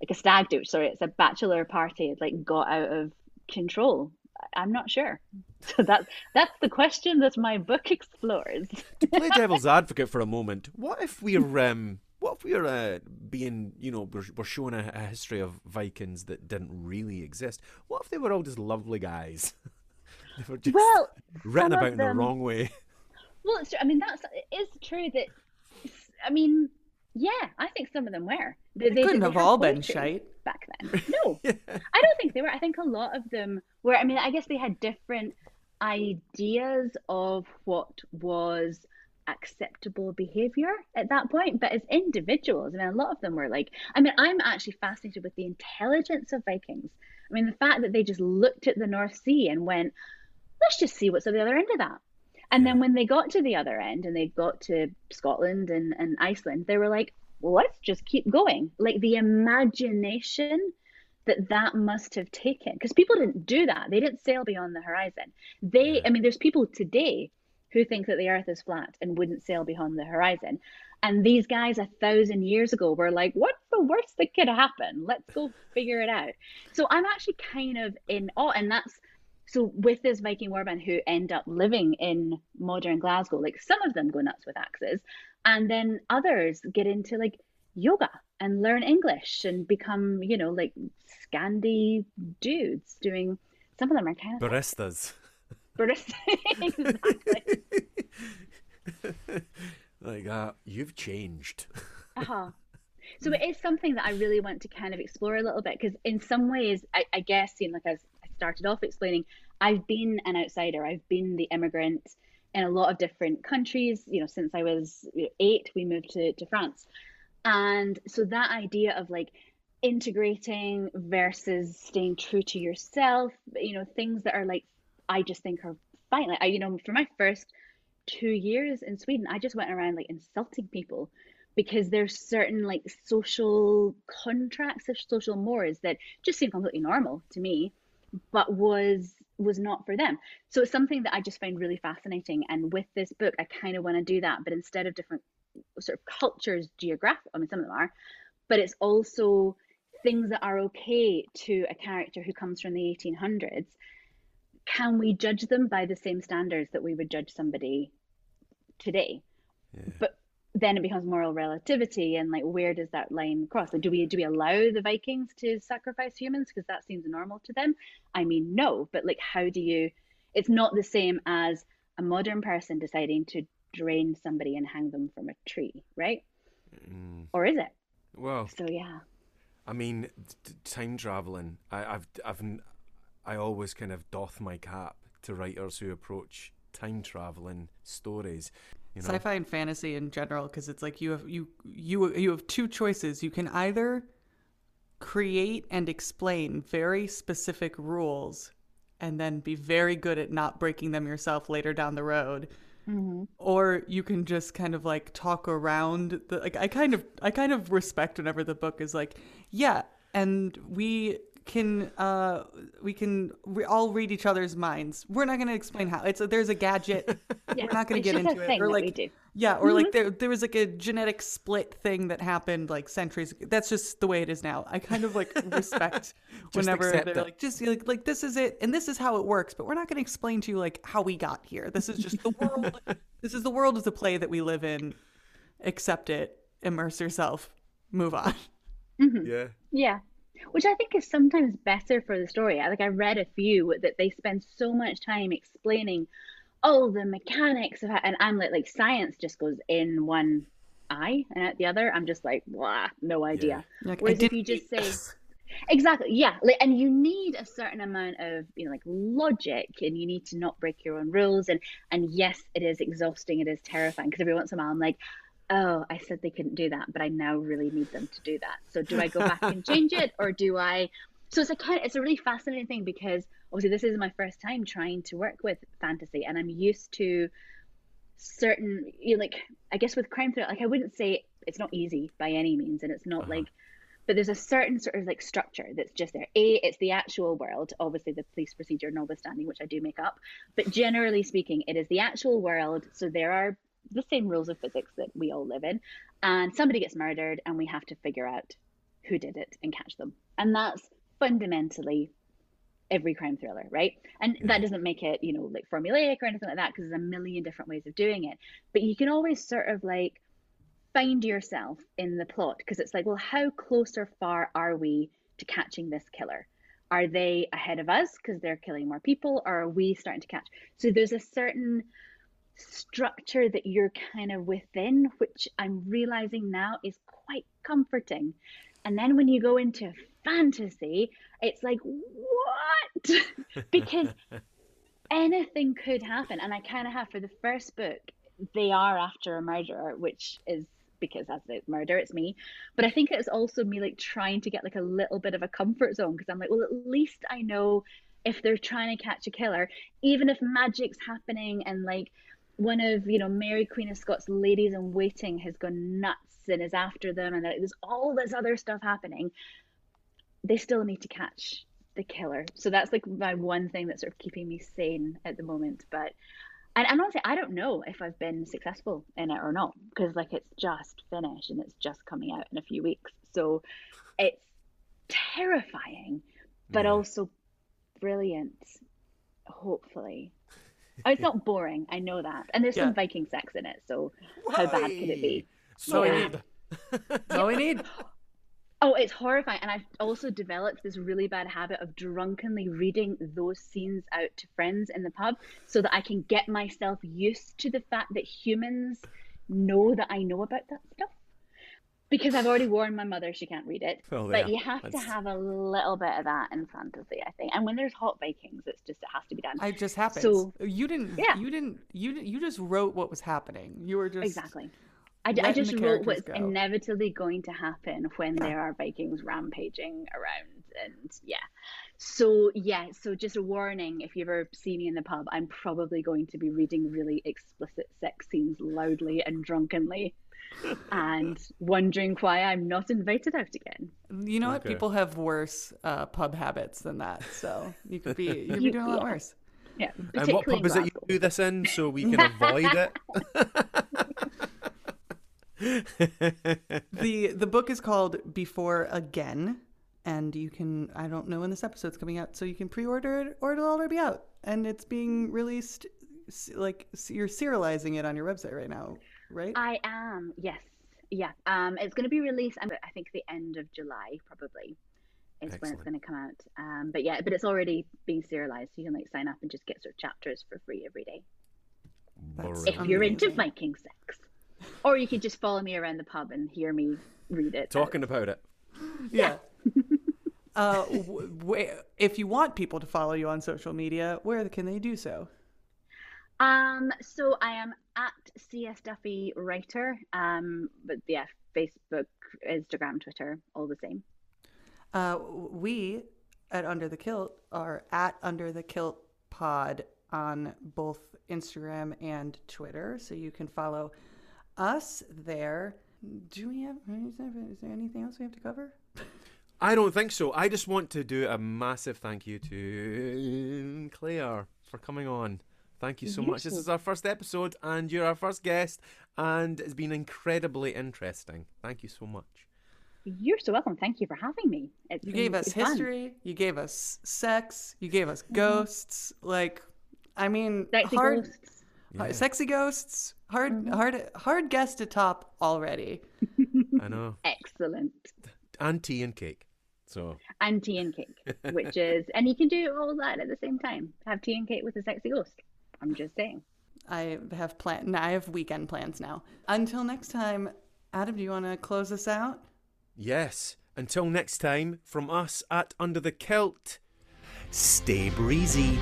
like a stag do sorry it's a bachelor party it like got out of control i'm not sure [LAUGHS] so that's that's the question that my book [LAUGHS] explores to play [LAUGHS] devil's advocate for a moment, what if we're um, what if we're uh, being, you know, we're, we're showing a, a history of Vikings that didn't really exist? What if they were all just lovely guys? [LAUGHS] they were just well written some of about in the wrong way. Well, it's true. I mean, that's it is true that. I mean, yeah, I think some of them were. They, They couldn't have all been poetry shite. back then. [LAUGHS] No, I don't think they were. I think a lot of them were. I mean, I guess they had different ideas of what was acceptable behavior at that point but as individuals i mean a lot of them were like i mean i'm actually fascinated with the intelligence of vikings i mean the fact that they just looked at the north sea and went let's just see what's at the other end of that and then when they got to the other end and they got to Scotland and, and Iceland, they were like, well, let's just keep going. Like the imagination that that must have taken, because people didn't do that. They didn't sail beyond the horizon. They, I mean, there's people today who think that the earth is flat and wouldn't sail beyond the horizon. And these guys a thousand years ago were like, what's the worst that could happen? Let's go figure it out. So I'm actually kind of in awe. And that's so with this Viking warband who end up living in modern Glasgow, like some of them go nuts with axes, and then others get into like yoga and learn English and become, you know, like Scandi dudes doing. Some of them are kind of Baristas. British. [LAUGHS] exactly. [LAUGHS] like, uh, you've changed. [LAUGHS] Uh-huh. So it is something that I really want to kind of explore a little bit because in some ways, I, I guess, know, like as I started off explaining, I've been an outsider. I've been the immigrant in a lot of different countries. You know, since I was eight, we moved to, to France. And so that idea of like integrating versus staying true to yourself, you know, things that are like, I just think are fine. Like, I, you know, for my first two years in Sweden, I just went around like insulting people because there's certain like social contracts or social mores that just seem completely normal to me but was was not for them. So it's something that i just find really fascinating and with this book i kind of want to do that but instead of different sort of cultures geographic i mean some of them are but it's also things that are okay to a character who comes from the 1800s, can we judge them by the same standards that we would judge somebody today? Yeah. But then it becomes moral relativity and like where does that line cross like do we do we allow the vikings to sacrifice humans because that seems normal to them i mean no but like how do you it's not the same as a modern person deciding to drain somebody and hang them from a tree right Mm. or is it Well, so yeah I mean, time traveling. I, I've, I've, i always kind of doff my cap to writers who approach time traveling stories. You know, sci-fi and fantasy in general because it's like you have you you you have two choices. You can either create and explain very specific rules and then be very good at not breaking them yourself later down the road. Mm-hmm. Or you can just kind of like talk around the like i kind of i kind of respect whenever the book is like yeah and we can uh we can we all read each other's minds. We're not going to explain how. It's a, there's a gadget. Yeah, [LAUGHS] we're not going to get just a into it. thing or that like we do. yeah or like there there was like a genetic split thing that happened like centuries that's just the way it is now. I kind of like [LAUGHS] respect whenever they're it. like just like like this is it and this is how it works but we're not going to explain to you like how we got here. This is just the world. [LAUGHS] This is the world of the play that we live in. Accept it. Immerse yourself. Move on. Yeah, Yeah. Which I think is sometimes better for the story. I- Like I read a few that they spend so much time explaining all the mechanics of how, and I'm like, like science just goes in one eye and out the other. I'm just like, blah, no idea. Like, Whereas if you just say. Exactly. Yeah. Like, and you need a certain amount of, you know, like logic and you need to not break your own rules. And, and yes, it is exhausting. It is terrifying because every once in a while I'm like, oh, I said they couldn't do that, but I now really need them to do that. So do I go back and change it [LAUGHS] or do I? So it's a kind it's a really fascinating thing because obviously this is my first time trying to work with fantasy and I'm used to certain, you know, like, I guess with crime thriller, like I wouldn't say it's not easy by any means and it's not uh-huh. like but there's a certain sort of like structure that's just there. A, it's the actual world, obviously the police procedure notwithstanding, which I do make up. But generally speaking, it is the actual world. So there are the same rules of physics that we all live in. And somebody gets murdered, and we have to figure out who did it and catch them. And that's fundamentally every crime thriller, right? And that doesn't make it, you know, like formulaic or anything like that, because there's a million different ways of doing it. But you can always sort of like find yourself in the plot because it's like, well, how close or far are we to catching this killer? Are they ahead of us because they're killing more people, or are we starting to catch? So there's a certain structure that you're kind of within, which I'm realizing now is quite comforting. And then when you go into fantasy, it's like, what? [LAUGHS] because [LAUGHS] anything could happen. And I kind of have for the first book, they are after a murderer, which is because as it's murder, it's me. But I think it's also me like trying to get like a little bit of a comfort zone because I'm like, well, at least I know if they're trying to catch a killer, even if magic's happening and like one of you know Mary Queen of Scots ladies in waiting has gone nuts and is after them and there's all this other stuff happening, they still need to catch the killer. So that's like my one thing that's sort of keeping me sane at the moment. But and I'm honestly, I don't know if I've been successful in it or not because like it's just finished and it's just coming out in a few weeks. So it's terrifying, but Yeah. also brilliant. Hopefully, Oh, it's [LAUGHS] not boring. I know that, and there's Yeah. some Viking sex in it. So how bad could it be? So Yeah. we need. [LAUGHS] All we need. [GASPS] Oh, it's horrifying. And I've also developed this really bad habit of drunkenly reading those scenes out to friends in the pub so that I can get myself used to the fact that humans know that I know about that stuff. Because I've already warned my mother she can't read it. Well, but yeah, you have to have a little bit of that in fantasy, I think. And when there's hot Vikings, it's just, it has to be done. It just happens. So- you didn't. Yeah. You didn't. You didn't- you just wrote what was happening. You were just Exactly. I, letting just wrote what's go. inevitably going to happen when there are Vikings rampaging around, and yeah. So yeah, so just a warning: if you ever see me in the pub, I'm probably going to be reading really explicit sex scenes loudly and drunkenly, and wondering why I'm not invited out again. You know what? People have worse uh, pub habits than that, so you could be you could be You- doing a lot yeah. worse. Yeah, And what particularly pub is in it you do this in so we can avoid it? [LAUGHS] the The book is called Before Again. and you can I don't know when this episode's coming out, so you can pre-order it or it'll already be out, and it's being released like you're serializing it on your website right now, right? I am, yes. Yeah. Um, it's going to be released, um, I think, the end of July, probably, is when it's going to come out. Um, but yeah, but it's already being serialized. So you can like sign up and just get sort of chapters for free every day. That's If you're into Amazing. Viking sex. Or you could just follow me around the pub and hear me read it. Talking about it. yeah. [LAUGHS] uh, w- w- if you want people to follow you on social media, where can they do so? Um, so I am at CS Duffy Writer. Um, but yeah, Facebook, Instagram, Twitter, all the same. Uh, we at Under the Kilt are at Under the Kilt Pod on both Instagram and Twitter, so you can follow us there. Do we have? Is there anything else we have to cover? I don't think so. I just want to do a massive thank you to Claire for coming on. Thank you so much. This is our first episode, and you're our first guest, and it's been incredibly interesting. Thank you so much. You're so welcome. Thank you for having me. It's You been gave us fun. history. You gave us sex. You gave us mm-hmm. ghosts. Like, I mean, Sexy hard, ghosts. hard- sexy ghosts. Hard, mm-hmm. hard, hard guest to top already. [LAUGHS] I know. Excellent. And tea and cake. So, And tea and cake, which is, and you can do all that at the same time. Have tea and cake with a sexy ghost. I'm just saying. I have plan. I have weekend plans now. Until next time, Adam, do you want to close us out? yes. Until next time, from us at Under the Kilt, stay breezy.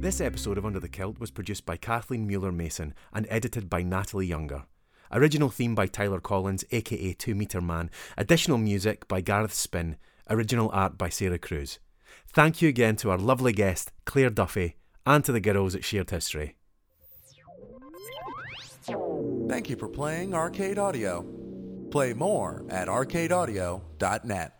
This episode of Under the Kilt was produced by Kathleen Mueller Mason and edited by Natalie Younger. Original theme by Tyler Collins, aka 2 Meter Man. Additional music by Gareth Spin. Original art by Sarah Cruz. Thank you again to our lovely guest, Claire Duffy, and to the girls at Shared History. Thank you for playing Arcade Audio. Play more at arcadeaudio.net.